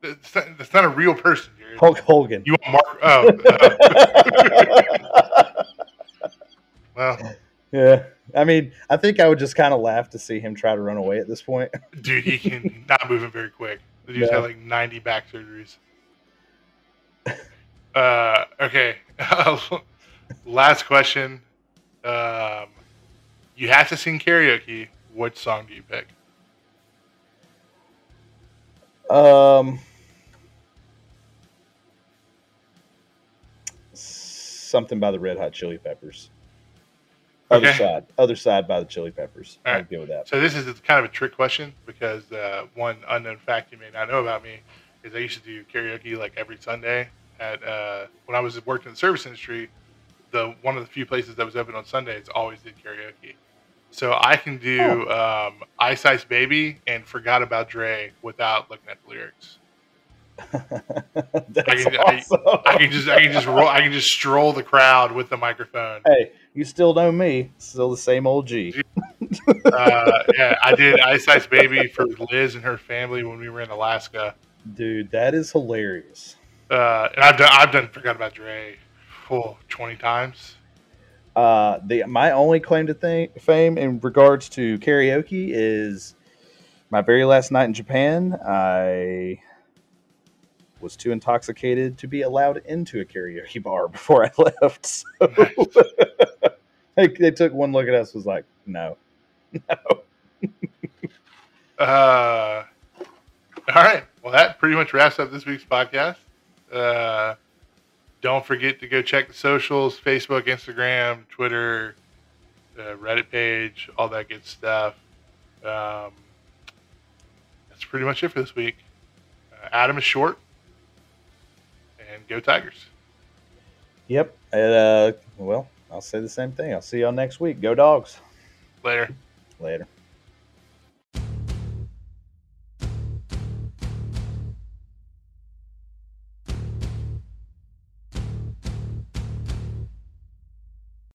Speaker 1: That's not, not a real person, Jared.
Speaker 2: Hulk Hogan.
Speaker 1: You want Mark? Oh, uh, well,
Speaker 2: yeah. I mean, I think I would just kind of laugh to see him try to run away at this point.
Speaker 1: dude, he can not moving very quick. Dude's
Speaker 2: Yeah.
Speaker 1: had like 90 back surgeries. Uh, okay. Last question. Um, you have to sing karaoke. What song do you pick?
Speaker 2: Um, something by the Red Hot Chili Peppers. Other
Speaker 1: Okay.
Speaker 2: side, other side by the Chili Peppers.
Speaker 1: All
Speaker 2: I'd
Speaker 1: right.
Speaker 2: go with that.
Speaker 1: So this is kind of a trick question because uh, one unknown fact you may not know about me is I used to do karaoke like every Sunday at uh, when I was working in the service industry. The one of the few places that was open on Sundays always did karaoke. So I can do um, Ice Ice Baby and Forgot About Dre without looking at the lyrics.
Speaker 2: That's
Speaker 1: I can- I-
Speaker 2: awesome.
Speaker 1: I can just I can just roll, I can just stroll the crowd with the microphone.
Speaker 2: hey, you still know me. Still the same old G.
Speaker 1: Uh, yeah, I did Ice Ice Baby for Liz and her family when we were in Alaska.
Speaker 2: Dude, that is hilarious.
Speaker 1: Uh, and I've done I've done forgot about Dre, full twenty times.
Speaker 2: Uh, the my only claim to th- fame in regards to karaoke is my very last night in Japan. I was too intoxicated to be allowed into a karaoke bar before I left. So they, they took one look at us, was like, "No, no."
Speaker 1: Uh, all right. Well, that pretty much wraps up this week's podcast. Uh, don't forget to go check the socials: Facebook, Instagram, Twitter, uh, Reddit page, all that good stuff. Um, that's pretty much it for this week. Uh, Adam is short, and go Tigers.
Speaker 2: Yep. And, uh, well, I'll say the same thing. I'll see y'all next week. Go dogs.
Speaker 1: Later.
Speaker 2: Later.